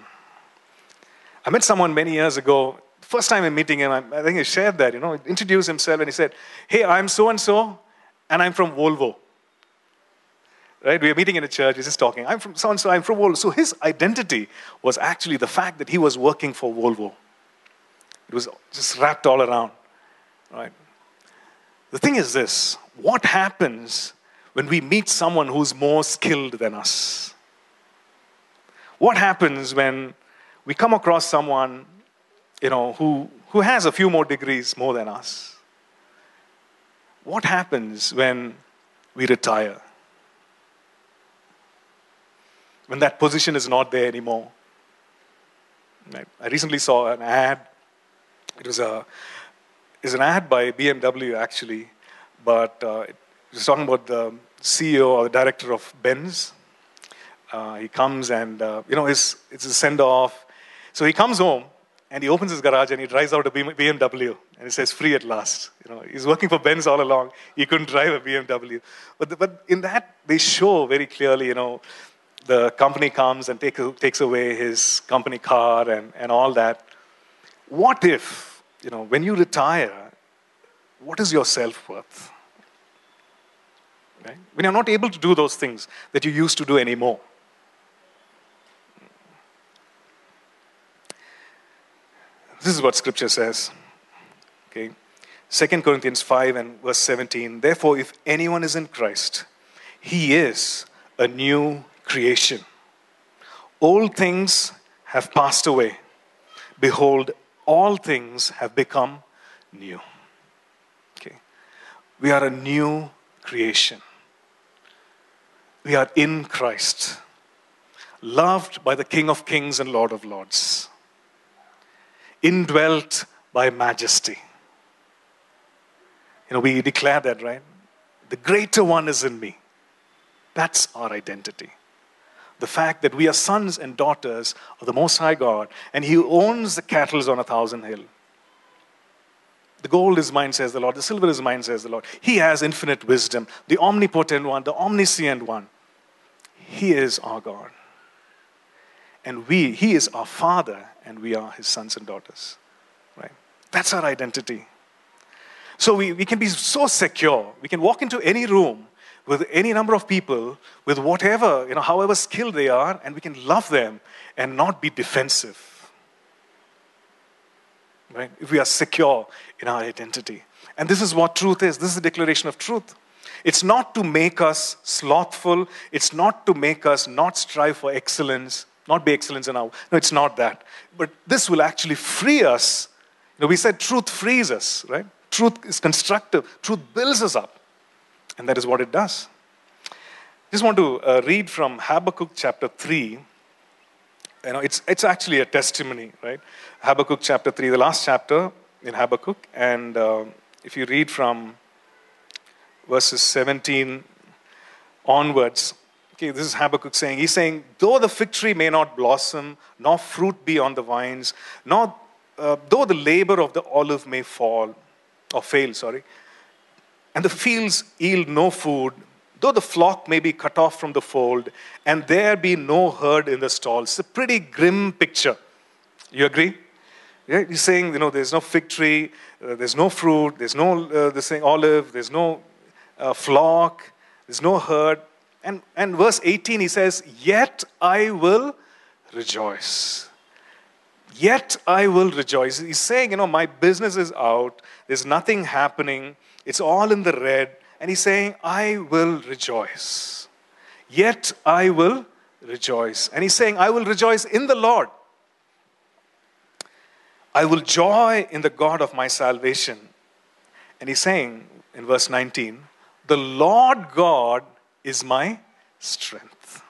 I met someone many years ago. First time I'm meeting him, I think he shared that, you know, introduced himself and he said, Hey, I'm so and so, and I'm from Volvo. Right? We were meeting in a church, he's just talking. I'm from so and so, I'm from Volvo. So his identity was actually the fact that he was working for Volvo. It was just wrapped all around. Right? The thing is this what happens when we meet someone who's more skilled than us? What happens when we come across someone, you know, who, who has a few more degrees more than us? What happens when we retire? When that position is not there anymore? I recently saw an ad. It was a, was an ad by BMW actually, but uh, it was talking about the CEO or the director of Benz. Uh, he comes and uh, you know it's, it's a send off. So he comes home and he opens his garage and he drives out a BMW and he says free at last. You know, he's working for Benz all along. He couldn't drive a BMW. But, the, but in that, they show very clearly, you know, the company comes and take, takes away his company car and, and all that. What if, you know, when you retire, what is your self worth? Right? When you're not able to do those things that you used to do anymore. This is what scripture says. Okay. 2 Corinthians 5 and verse 17. Therefore, if anyone is in Christ, he is a new creation. Old things have passed away. Behold, all things have become new. Okay. We are a new creation. We are in Christ, loved by the King of Kings and Lord of Lords indwelt by majesty. You know, we declare that, right? The greater one is in me. That's our identity. The fact that we are sons and daughters of the Most High God, and He owns the cattle on a thousand hill. The gold is mine, says the Lord. The silver is mine, says the Lord. He has infinite wisdom, the omnipotent one, the omniscient one. He is our God. And we, He is our Father, and we are his sons and daughters. Right? That's our identity. So we, we can be so secure. We can walk into any room with any number of people, with whatever, you know, however skilled they are, and we can love them and not be defensive. Right? If we are secure in our identity. And this is what truth is. This is the declaration of truth. It's not to make us slothful. It's not to make us not strive for excellence not be excellence in our. No, it's not that. But this will actually free us. You know, we said truth frees us, right? Truth is constructive. Truth builds us up. And that is what it does. Just want to uh, read from Habakkuk chapter 3. You know, it's, it's actually a testimony, right? Habakkuk chapter 3, the last chapter in Habakkuk. And uh, if you read from verses 17 onwards, Okay, this is Habakkuk saying, he's saying, though the fig tree may not blossom, nor fruit be on the vines, nor uh, though the labor of the olive may fall, or fail, sorry, and the fields yield no food, though the flock may be cut off from the fold, and there be no herd in the stalls. It's a pretty grim picture. You agree? Yeah, he's saying, you know, there's no fig tree, uh, there's no fruit, there's no uh, this thing, olive, there's no uh, flock, there's no herd. And, and verse 18, he says, Yet I will rejoice. Yet I will rejoice. He's saying, you know, my business is out, there's nothing happening, it's all in the red. And he's saying, I will rejoice. Yet I will rejoice. And he's saying, I will rejoice in the Lord. I will joy in the God of my salvation. And he's saying in verse 19, The Lord God is my strength.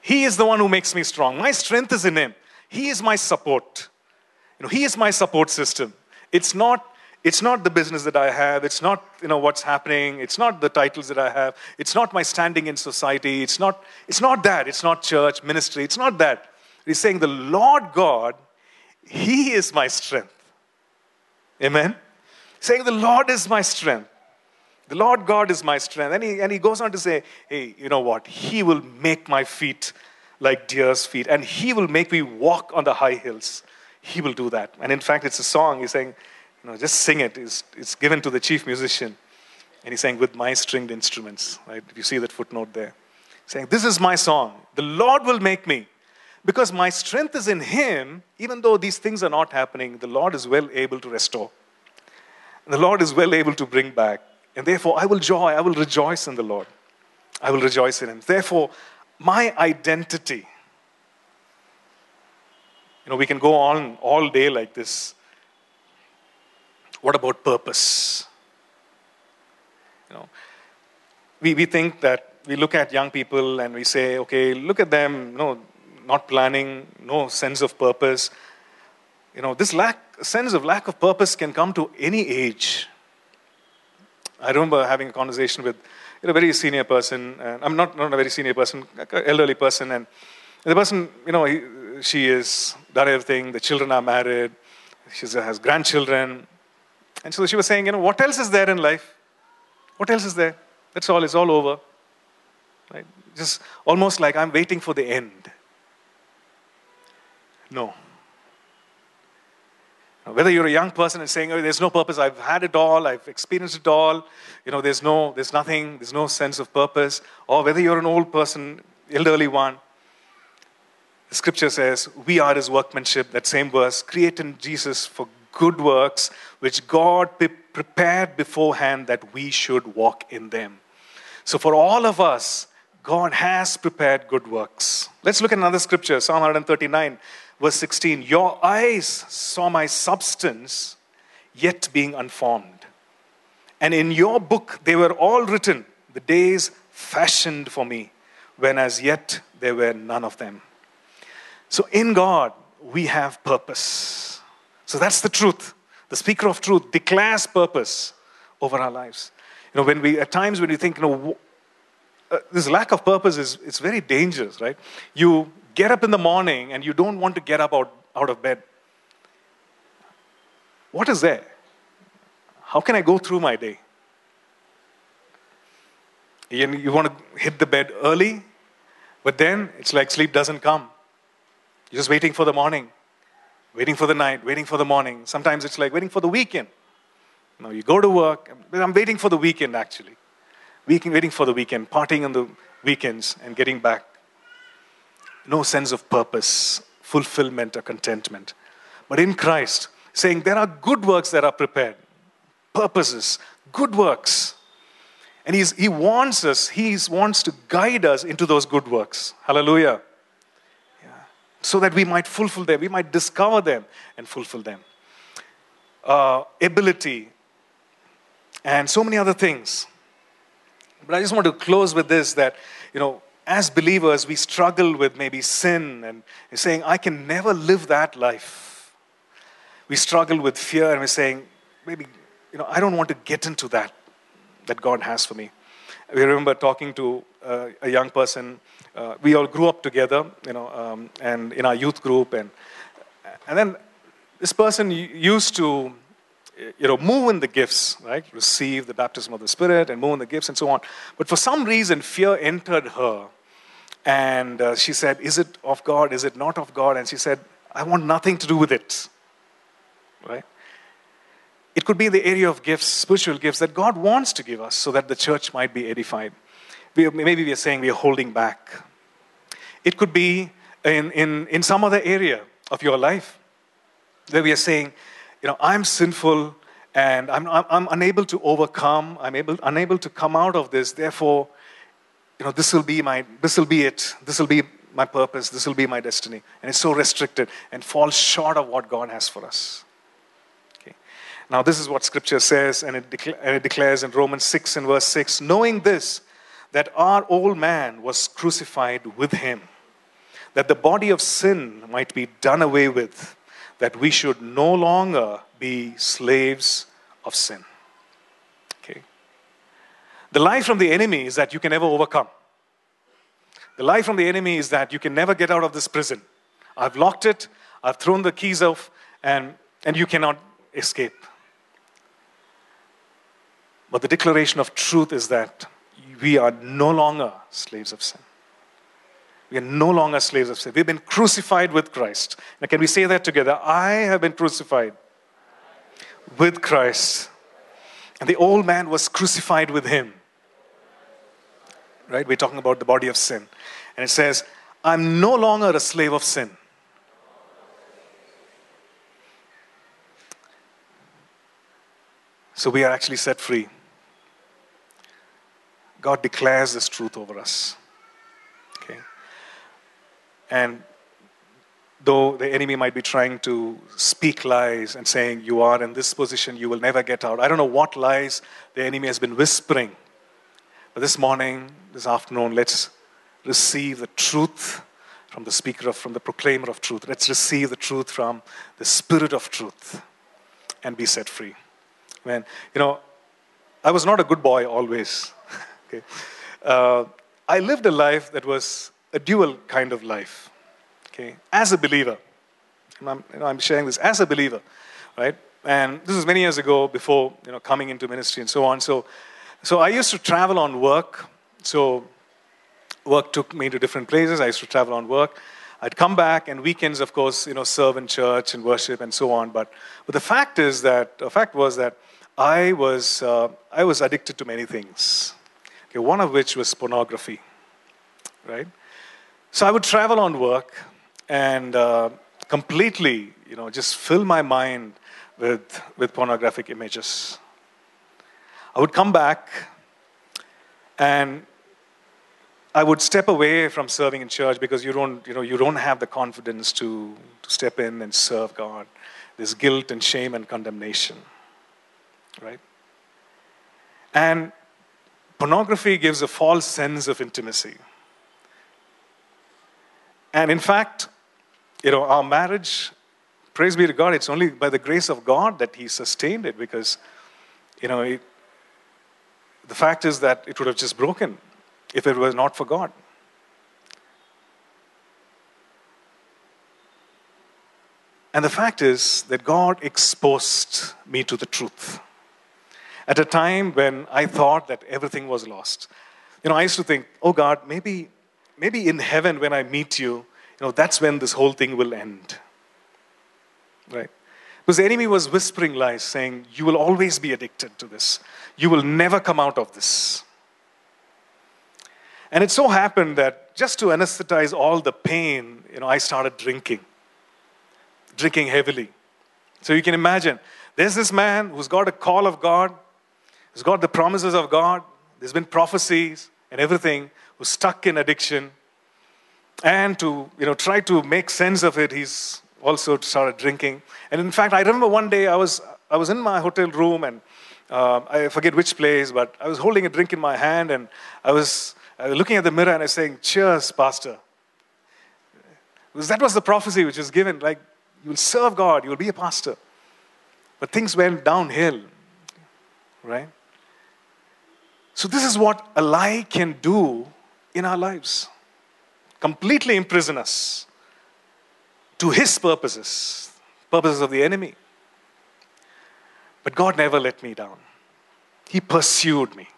He is the one who makes me strong. My strength is in him. He is my support. You know, he is my support system. It's not it's not the business that I have. It's not you know what's happening. It's not the titles that I have. It's not my standing in society. It's not it's not that. It's not church ministry. It's not that. He's saying the Lord God he is my strength. Amen? Saying, The Lord is my strength. The Lord God is my strength. And he, and he goes on to say, Hey, you know what? He will make my feet like deer's feet, and He will make me walk on the high hills. He will do that. And in fact, it's a song. He's saying, you know, just sing it. It's, it's given to the chief musician. And he's saying, with my stringed instruments. Right? If You see that footnote there. Saying, This is my song. The Lord will make me because my strength is in Him, even though these things are not happening, the Lord is well able to restore. The Lord is well able to bring back. And therefore, I will joy, I will rejoice in the Lord. I will rejoice in Him. Therefore, my identity, you know, we can go on all day like this. What about purpose? You know, we, we think that we look at young people and we say, okay, look at them, know, not planning, no sense of purpose. You know, this lack, sense of lack of purpose can come to any age. I remember having a conversation with you know, a very senior person. And I'm not, not a very senior person, elderly person. And the person, you know, he, she is done everything. The children are married. She has grandchildren. And so she was saying, you know, what else is there in life? What else is there? That's all. It's all over. Right? Just almost like I'm waiting for the end. No. Whether you're a young person and saying, oh, there's no purpose, I've had it all, I've experienced it all, you know, there's no, there's nothing, there's no sense of purpose, or whether you're an old person, elderly one, the scripture says, we are his workmanship, that same verse, created in Jesus for good works, which God prepared beforehand that we should walk in them. So for all of us, God has prepared good works. Let's look at another scripture, Psalm 139. Verse 16 Your eyes saw my substance, yet being unformed. And in your book they were all written, the days fashioned for me, when as yet there were none of them. So in God, we have purpose. So that's the truth. The speaker of truth declares purpose over our lives. You know, when we, at times when you think, you know, uh, this lack of purpose is it's very dangerous, right? You get up in the morning and you don't want to get up out, out of bed. What is there? How can I go through my day? You, you want to hit the bed early, but then it's like sleep doesn't come. You're just waiting for the morning, waiting for the night, waiting for the morning. Sometimes it's like waiting for the weekend. Know, you go to work, I'm waiting for the weekend actually. Waiting for the weekend, partying on the weekends and getting back no sense of purpose, fulfillment, or contentment. But in Christ, saying there are good works that are prepared, purposes, good works. And he's, he wants us, he wants to guide us into those good works. Hallelujah. Yeah. So that we might fulfill them, we might discover them and fulfill them. Uh, ability, and so many other things. But I just want to close with this that, you know, as believers, we struggle with maybe sin and saying, I can never live that life. We struggle with fear and we're saying, maybe, you know, I don't want to get into that that God has for me. We remember talking to uh, a young person. Uh, we all grew up together, you know, um, and in our youth group, and and then this person used to you know, move in the gifts, right? Receive the baptism of the Spirit and move in the gifts and so on. But for some reason, fear entered her. And uh, she said, Is it of God? Is it not of God? And she said, I want nothing to do with it, right? It could be the area of gifts, spiritual gifts that God wants to give us so that the church might be edified. We, maybe we are saying we are holding back. It could be in, in, in some other area of your life where we are saying, you know, I'm sinful and I'm, I'm, I'm unable to overcome, I'm able, unable to come out of this. Therefore, you know, this will be my, this will be it. This will be my purpose. This will be my destiny. And it's so restricted and falls short of what God has for us. Okay. Now, this is what Scripture says, and it, and it declares in Romans 6 and verse 6 knowing this, that our old man was crucified with him, that the body of sin might be done away with that we should no longer be slaves of sin. The lie from the enemy is that you can never overcome. The lie from the enemy is that you can never get out of this prison. I've locked it, I've thrown the keys off, and, and you cannot escape. But the declaration of truth is that we are no longer slaves of sin. We are no longer slaves of sin. We've been crucified with Christ. Now, can we say that together? I have been crucified with Christ. And the old man was crucified with him. Right? We're talking about the body of sin. And it says, I'm no longer a slave of sin. So we are actually set free. God declares this truth over us. Okay? And though the enemy might be trying to speak lies and saying, You are in this position, you will never get out. I don't know what lies the enemy has been whispering. But this morning, this afternoon, let's receive the truth from the speaker of, from the proclaimer of truth. Let's receive the truth from the spirit of truth and be set free. Man, you know, I was not a good boy always. okay. Uh, I lived a life that was a dual kind of life. Okay, as a believer, I'm, you know, I'm sharing this as a believer, right? And this was many years ago, before you know coming into ministry and so on. So, so I used to travel on work. So, work took me to different places. I used to travel on work. I'd come back, and weekends, of course, you know, serve in church and worship and so on. But, but the fact is that the fact was that I was uh, I was addicted to many things. Okay, one of which was pornography, right? So I would travel on work and uh, completely, you know, just fill my mind with, with pornographic images. I would come back and I would step away from serving in church because you don't, you know, you don't have the confidence to, to step in and serve God. There's guilt and shame and condemnation, right? And pornography gives a false sense of intimacy. And in fact, you know, our marriage, praise be to God, it's only by the grace of God that He sustained it because, you know, it, the fact is that it would have just broken if it was not for God. And the fact is that God exposed me to the truth at a time when I thought that everything was lost. You know, I used to think, oh God, maybe maybe in heaven when I meet you, you know, that's when this whole thing will end. Right? Because the enemy was whispering lies, saying, You will always be addicted to this. You will never come out of this. And it so happened that just to anesthetize all the pain, you know, I started drinking, drinking heavily. So you can imagine, there's this man who's got a call of God, who's got the promises of God, there's been prophecies and everything, who's stuck in addiction. And to you know, try to make sense of it, he's also started drinking. And in fact, I remember one day I was, I was in my hotel room and uh, I forget which place, but I was holding a drink in my hand and I was uh, looking at the mirror and I was saying, Cheers, Pastor. Because that was the prophecy which was given like, you will serve God, you will be a pastor. But things went downhill, right? So, this is what a lie can do in our lives completely imprison us to his purposes, purposes of the enemy. But God never let me down. He pursued me.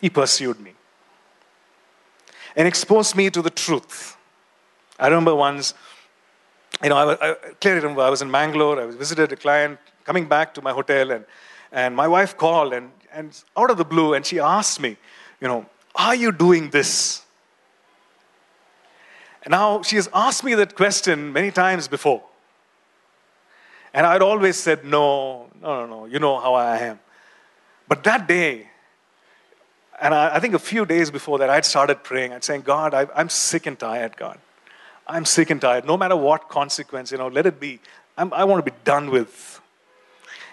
He pursued me and exposed me to the truth. I remember once, you know, I, I clearly remember I was in Mangalore, I was visited a client, coming back to my hotel, and, and my wife called, and, and out of the blue, and she asked me, you know, are you doing this? Now she has asked me that question many times before. And I'd always said, no, no, no, no, you know how I am. But that day, and I, I think a few days before that, I'd started praying. I'd saying, God, I, I'm sick and tired, God. I'm sick and tired. No matter what consequence, you know, let it be. I'm, i want to be done with.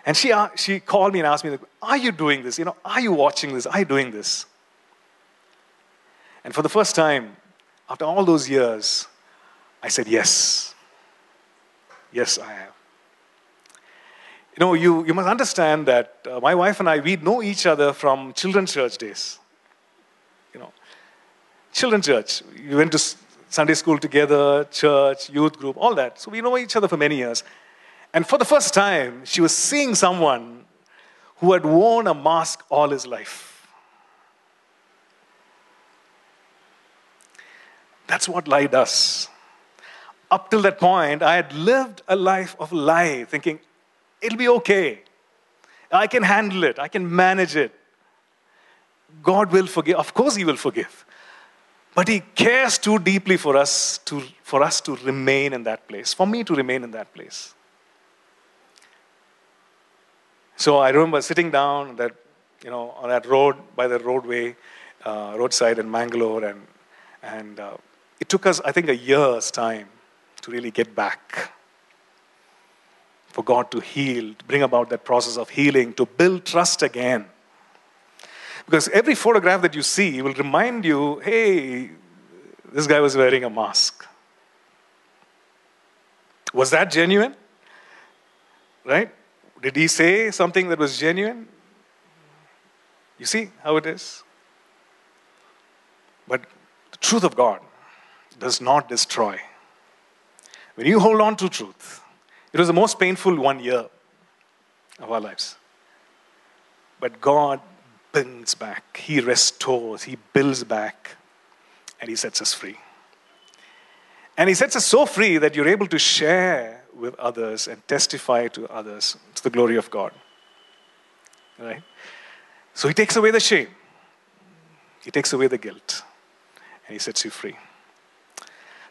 And she, uh, she called me and asked me, Are you doing this? You know, are you watching this? Are you doing this? And for the first time, after all those years, I said, Yes. Yes, I am. You know, you, you must understand that uh, my wife and I, we know each other from children's church days. You know, children's church. We went to Sunday school together, church, youth group, all that. So we know each other for many years. And for the first time, she was seeing someone who had worn a mask all his life. That's what lie does. Up till that point, I had lived a life of lie, thinking, It'll be okay. I can handle it. I can manage it. God will forgive. Of course, He will forgive. But He cares too deeply for us to, for us to remain in that place, for me to remain in that place. So I remember sitting down that, you know, on that road by the roadway, uh, roadside in Mangalore, and, and uh, it took us, I think, a year's time to really get back for God to heal, to bring about that process of healing, to build trust again. Because every photograph that you see will remind you hey, this guy was wearing a mask. Was that genuine? Right? Did he say something that was genuine? You see how it is? But the truth of God does not destroy. When you hold on to truth, it was the most painful one year of our lives. But God builds back, He restores, He builds back, and He sets us free. And He sets us so free that you're able to share with others and testify to others to the glory of God. Right? So He takes away the shame, He takes away the guilt, and He sets you free.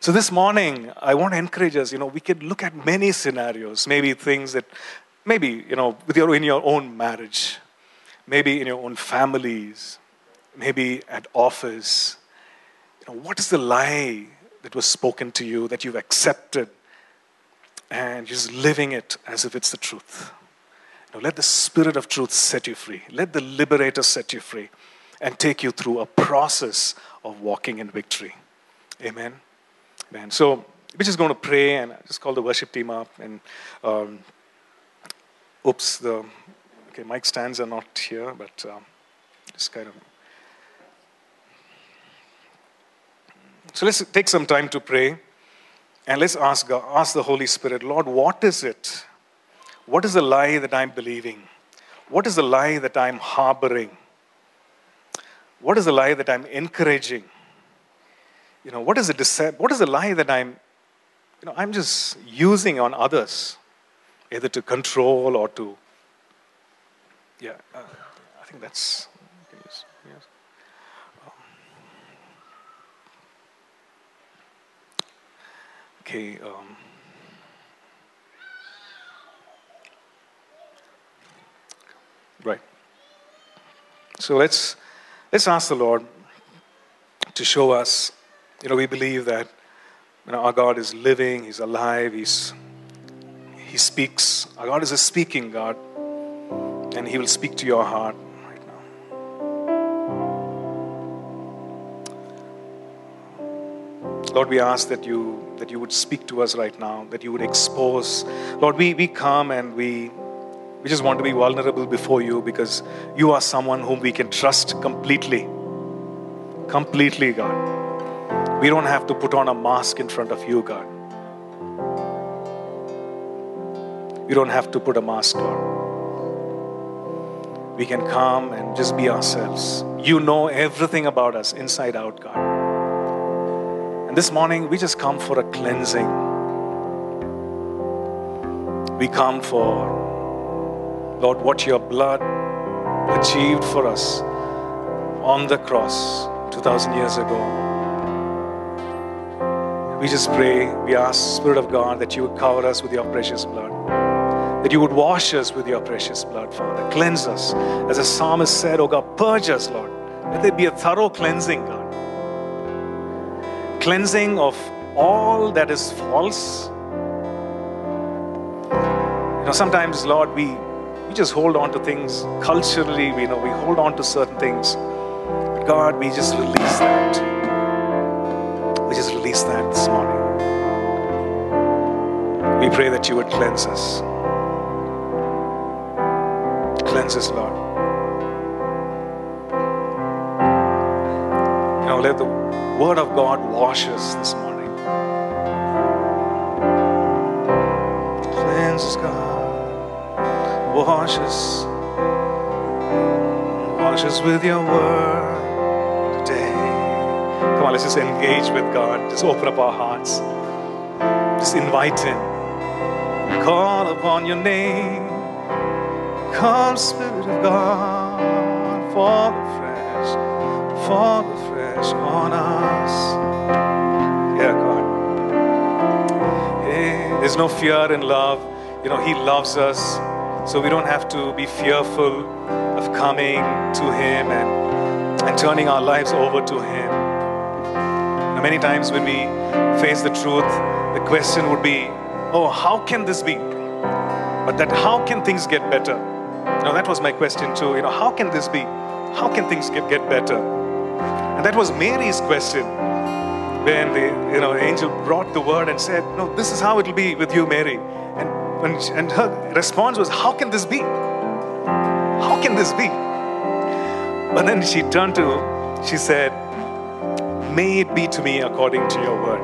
So this morning, I want to encourage us, you know, we could look at many scenarios, maybe things that, maybe, you know, with your, in your own marriage, maybe in your own families, maybe at office. You know, what is the lie that was spoken to you that you've accepted and just living it as if it's the truth? You know, let the Spirit of truth set you free. Let the Liberator set you free and take you through a process of walking in victory. Amen. So we're just going to pray and just call the worship team up and um, oops, the okay, mic stands are not here, but um, just kind of. So let's take some time to pray and let's ask God, ask the Holy Spirit, Lord, what is it? What is the lie that I'm believing? What is the lie that I'm harboring? What is the lie that I'm encouraging? You know, what is the what is the lie that I'm, you know, I'm just using on others, either to control or to, yeah, uh, I think that's, yes. Um, okay. Um, right. So let's let's ask the Lord to show us you know, we believe that you know, our God is living, He's alive, He's, He speaks. Our God is a speaking God, and He will speak to your heart right now. Lord, we ask that you that you would speak to us right now, that you would expose. Lord, we, we come and we we just want to be vulnerable before you because you are someone whom we can trust completely. Completely, God. We don't have to put on a mask in front of you, God. We don't have to put a mask on. we can come and just be ourselves. You know everything about us inside out, God. And this morning, we just come for a cleansing. We come for, Lord, what your blood achieved for us on the cross 2,000 years ago. We just pray, we ask, Spirit of God, that you would cover us with your precious blood that you would wash us with your precious blood, Father. Cleanse us. As the psalmist said, Oh God, purge us, Lord. Let there be a thorough cleansing, God. Cleansing of all that is false. You know, sometimes, Lord, we, we just hold on to things culturally, we know we hold on to certain things. But God, we just release that. That this morning. We pray that you would cleanse us. Cleanse us, Lord. Know, let the Word of God wash us this morning. Cleanse us, God. Wash us. Wash us with your Word. Come on, let's just engage with God. Just open up our hearts. Just invite Him. Call upon your name. Come, Spirit of God, fall afresh, fall afresh on us. Yeah, God. Hey, there's no fear in love. You know, He loves us, so we don't have to be fearful of coming to Him and, and turning our lives over to Him. Many times when we face the truth, the question would be, oh, how can this be? But that how can things get better? You know, that was my question too. You know, how can this be? How can things get, get better? And that was Mary's question when the you know angel brought the word and said, "No, this is how it will be with you, Mary." And and her response was, "How can this be? How can this be?" But then she turned to, she said, "May it be to me according to your word."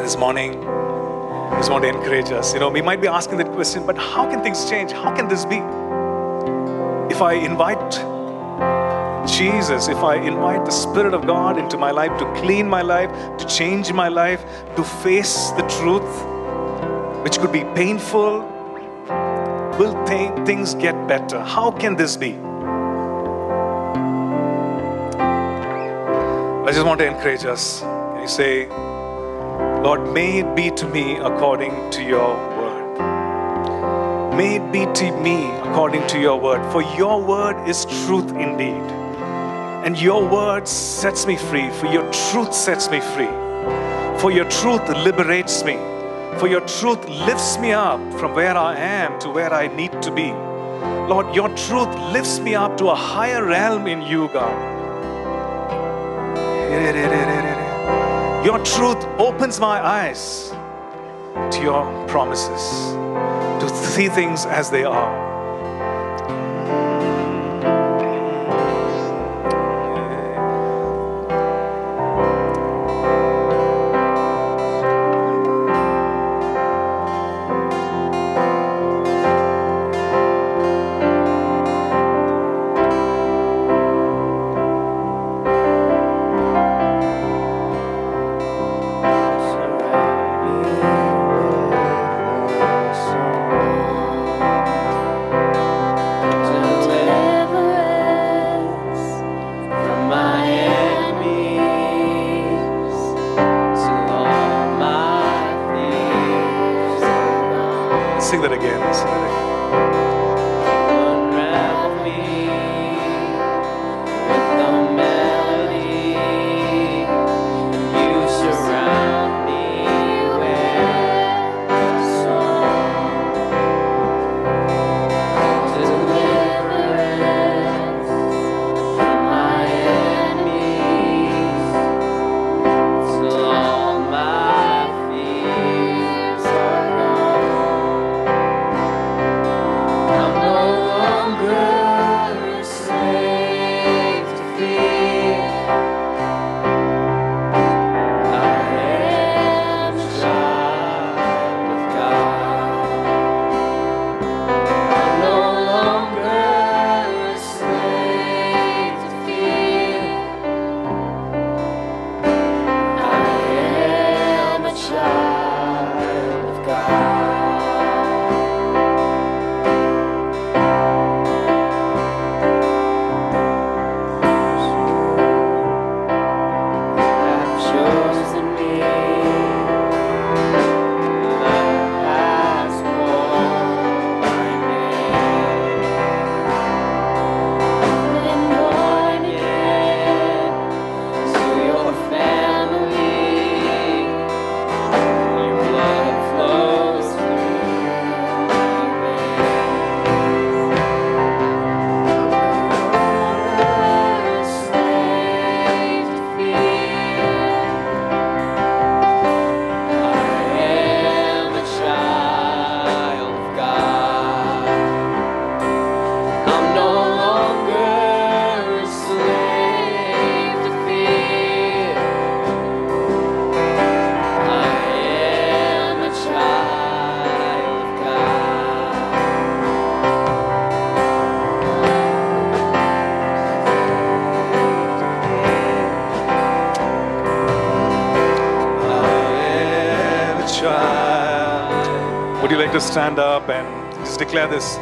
This morning, I just want to encourage us. You know, we might be asking that question, but how can things change? How can this be? If I invite Jesus, if I invite the Spirit of God into my life to clean my life, to change my life, to face the truth, which could be painful, will th- things get better? How can this be? I just want to encourage us. Can you say, Lord, may it be to me according to your word. May it be to me according to your word, for your word is truth indeed. And your word sets me free, for your truth sets me free. For your truth liberates me. For your truth lifts me up from where I am to where I need to be. Lord, your truth lifts me up to a higher realm in you, God. Your truth opens my eyes to your promises, to see things as they are. Stand up and just declare this?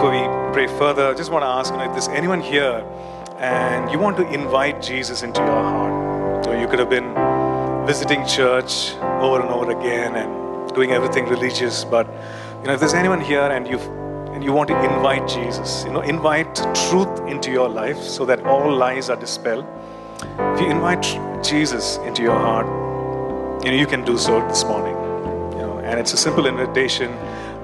Before we pray further, I just want to ask you know, if there's anyone here and you want to invite Jesus into your heart. So you could have been visiting church over and over again and doing everything religious, but you know, if there's anyone here and you and you want to invite Jesus, you know, invite truth into your life so that all lies are dispelled. If you invite Jesus into your heart, you know, you can do so this morning. You know, and it's a simple invitation.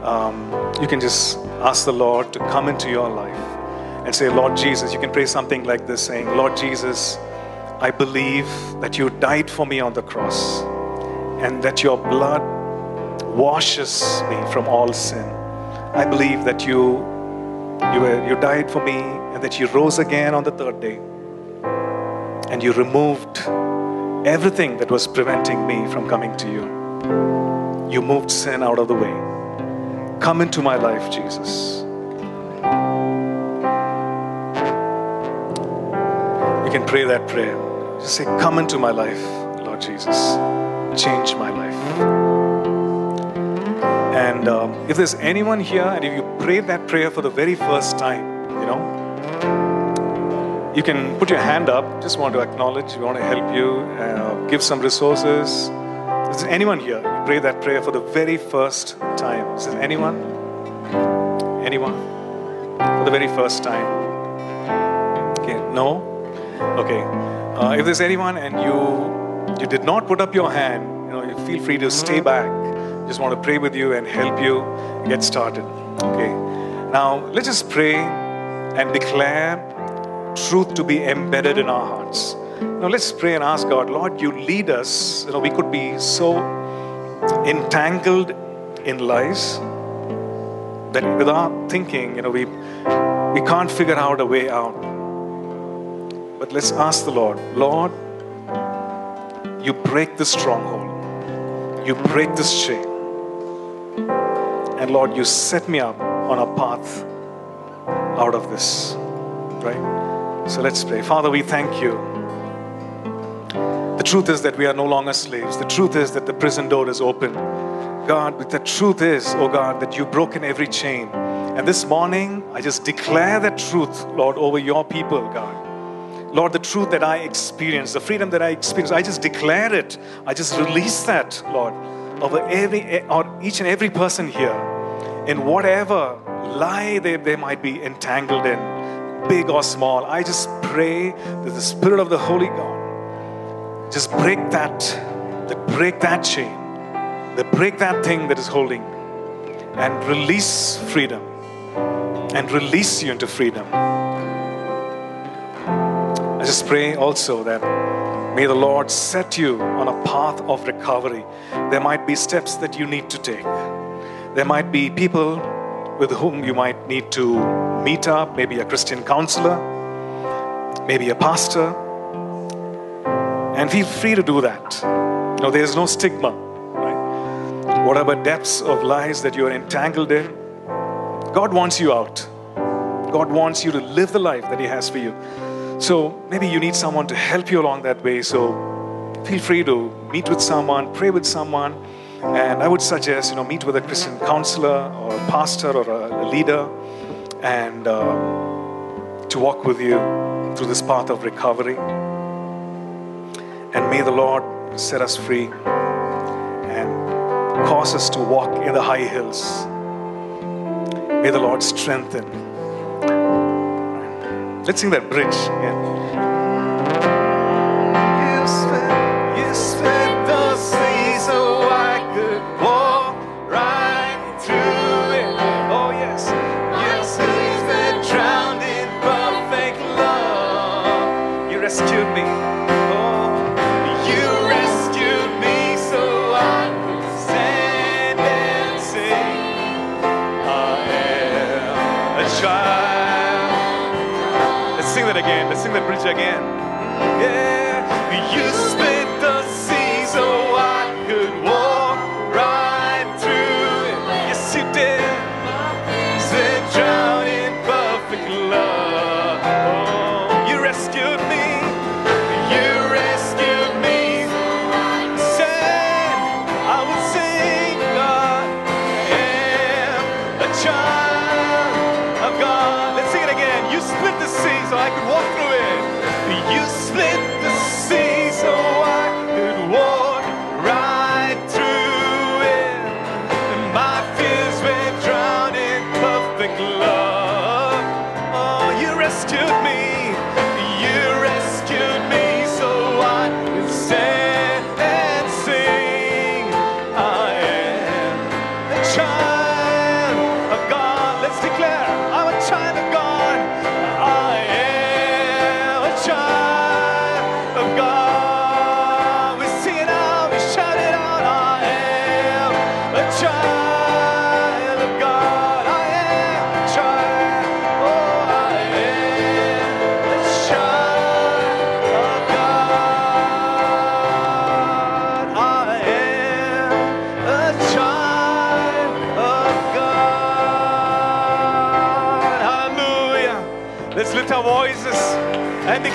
Um, you can just ask the Lord to come into your life and say, Lord Jesus, you can pray something like this saying, Lord Jesus, I believe that you died for me on the cross and that your blood washes me from all sin. I believe that you you, were, you died for me and that you rose again on the third day and you removed everything that was preventing me from coming to you. You moved sin out of the way. Come into my life, Jesus. You can pray that prayer. Just say, Come into my life, Lord Jesus. Change my life. And um, if there's anyone here and if you prayed that prayer for the very first time, you know, you can put your hand up. Just want to acknowledge, we want to help you, uh, give some resources. Is anyone here? You pray that prayer for the very first time. Is there anyone? Anyone? For the very first time? Okay, no? Okay. Uh, if there's anyone and you you did not put up your hand, you know, you feel free to stay back. Just want to pray with you and help you get started. Okay. Now let's just pray and declare truth to be embedded in our hearts. Now let's pray and ask God, Lord, you lead us. You know, we could be so entangled in lies that without thinking, you know, we we can't figure out a way out. But let's ask the Lord, Lord, you break this stronghold. You break this chain. And Lord, you set me up on a path out of this. Right? So let's pray. Father, we thank you. Truth is that we are no longer slaves. The truth is that the prison door is open. God, the truth is, oh God, that you've broken every chain. And this morning, I just declare that truth, Lord, over your people, God. Lord, the truth that I experience, the freedom that I experience, I just declare it. I just release that, Lord, over every eh, or each and every person here, in whatever lie they, they might be entangled in, big or small. I just pray that the Spirit of the Holy God just break that, break that chain, that break that thing that is holding, and release freedom, and release you into freedom. I just pray also that may the Lord set you on a path of recovery. There might be steps that you need to take. There might be people with whom you might need to meet up, maybe a Christian counselor, maybe a pastor. And feel free to do that. You know, there's no stigma, right? Whatever depths of lies that you're entangled in, God wants you out. God wants you to live the life that He has for you. So maybe you need someone to help you along that way. So feel free to meet with someone, pray with someone. And I would suggest, you know, meet with a Christian counselor or a pastor or a leader and uh, to walk with you through this path of recovery. And may the Lord set us free and cause us to walk in the high hills. May the Lord strengthen. Let's sing that bridge again. Bridge again. Yeah, you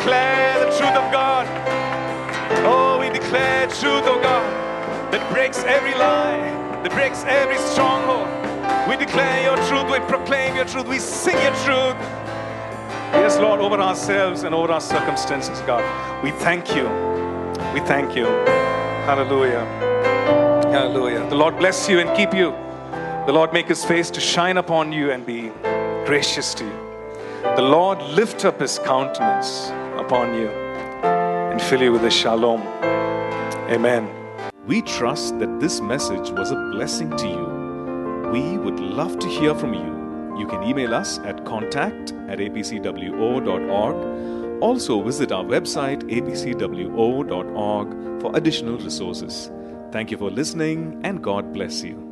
declare the truth of God. Oh, we declare truth, oh God, that breaks every lie, that breaks every stronghold. We declare your truth, we proclaim your truth, we sing your truth. Yes, Lord, over ourselves and over our circumstances, God. We thank you. We thank you. Hallelujah. Hallelujah. The Lord bless you and keep you. The Lord make his face to shine upon you and be gracious to you. The Lord lift up his countenance upon you and fill you with his shalom. Amen. We trust that this message was a blessing to you. We would love to hear from you. You can email us at contact at apcwo.org. Also, visit our website apcwo.org for additional resources. Thank you for listening and God bless you.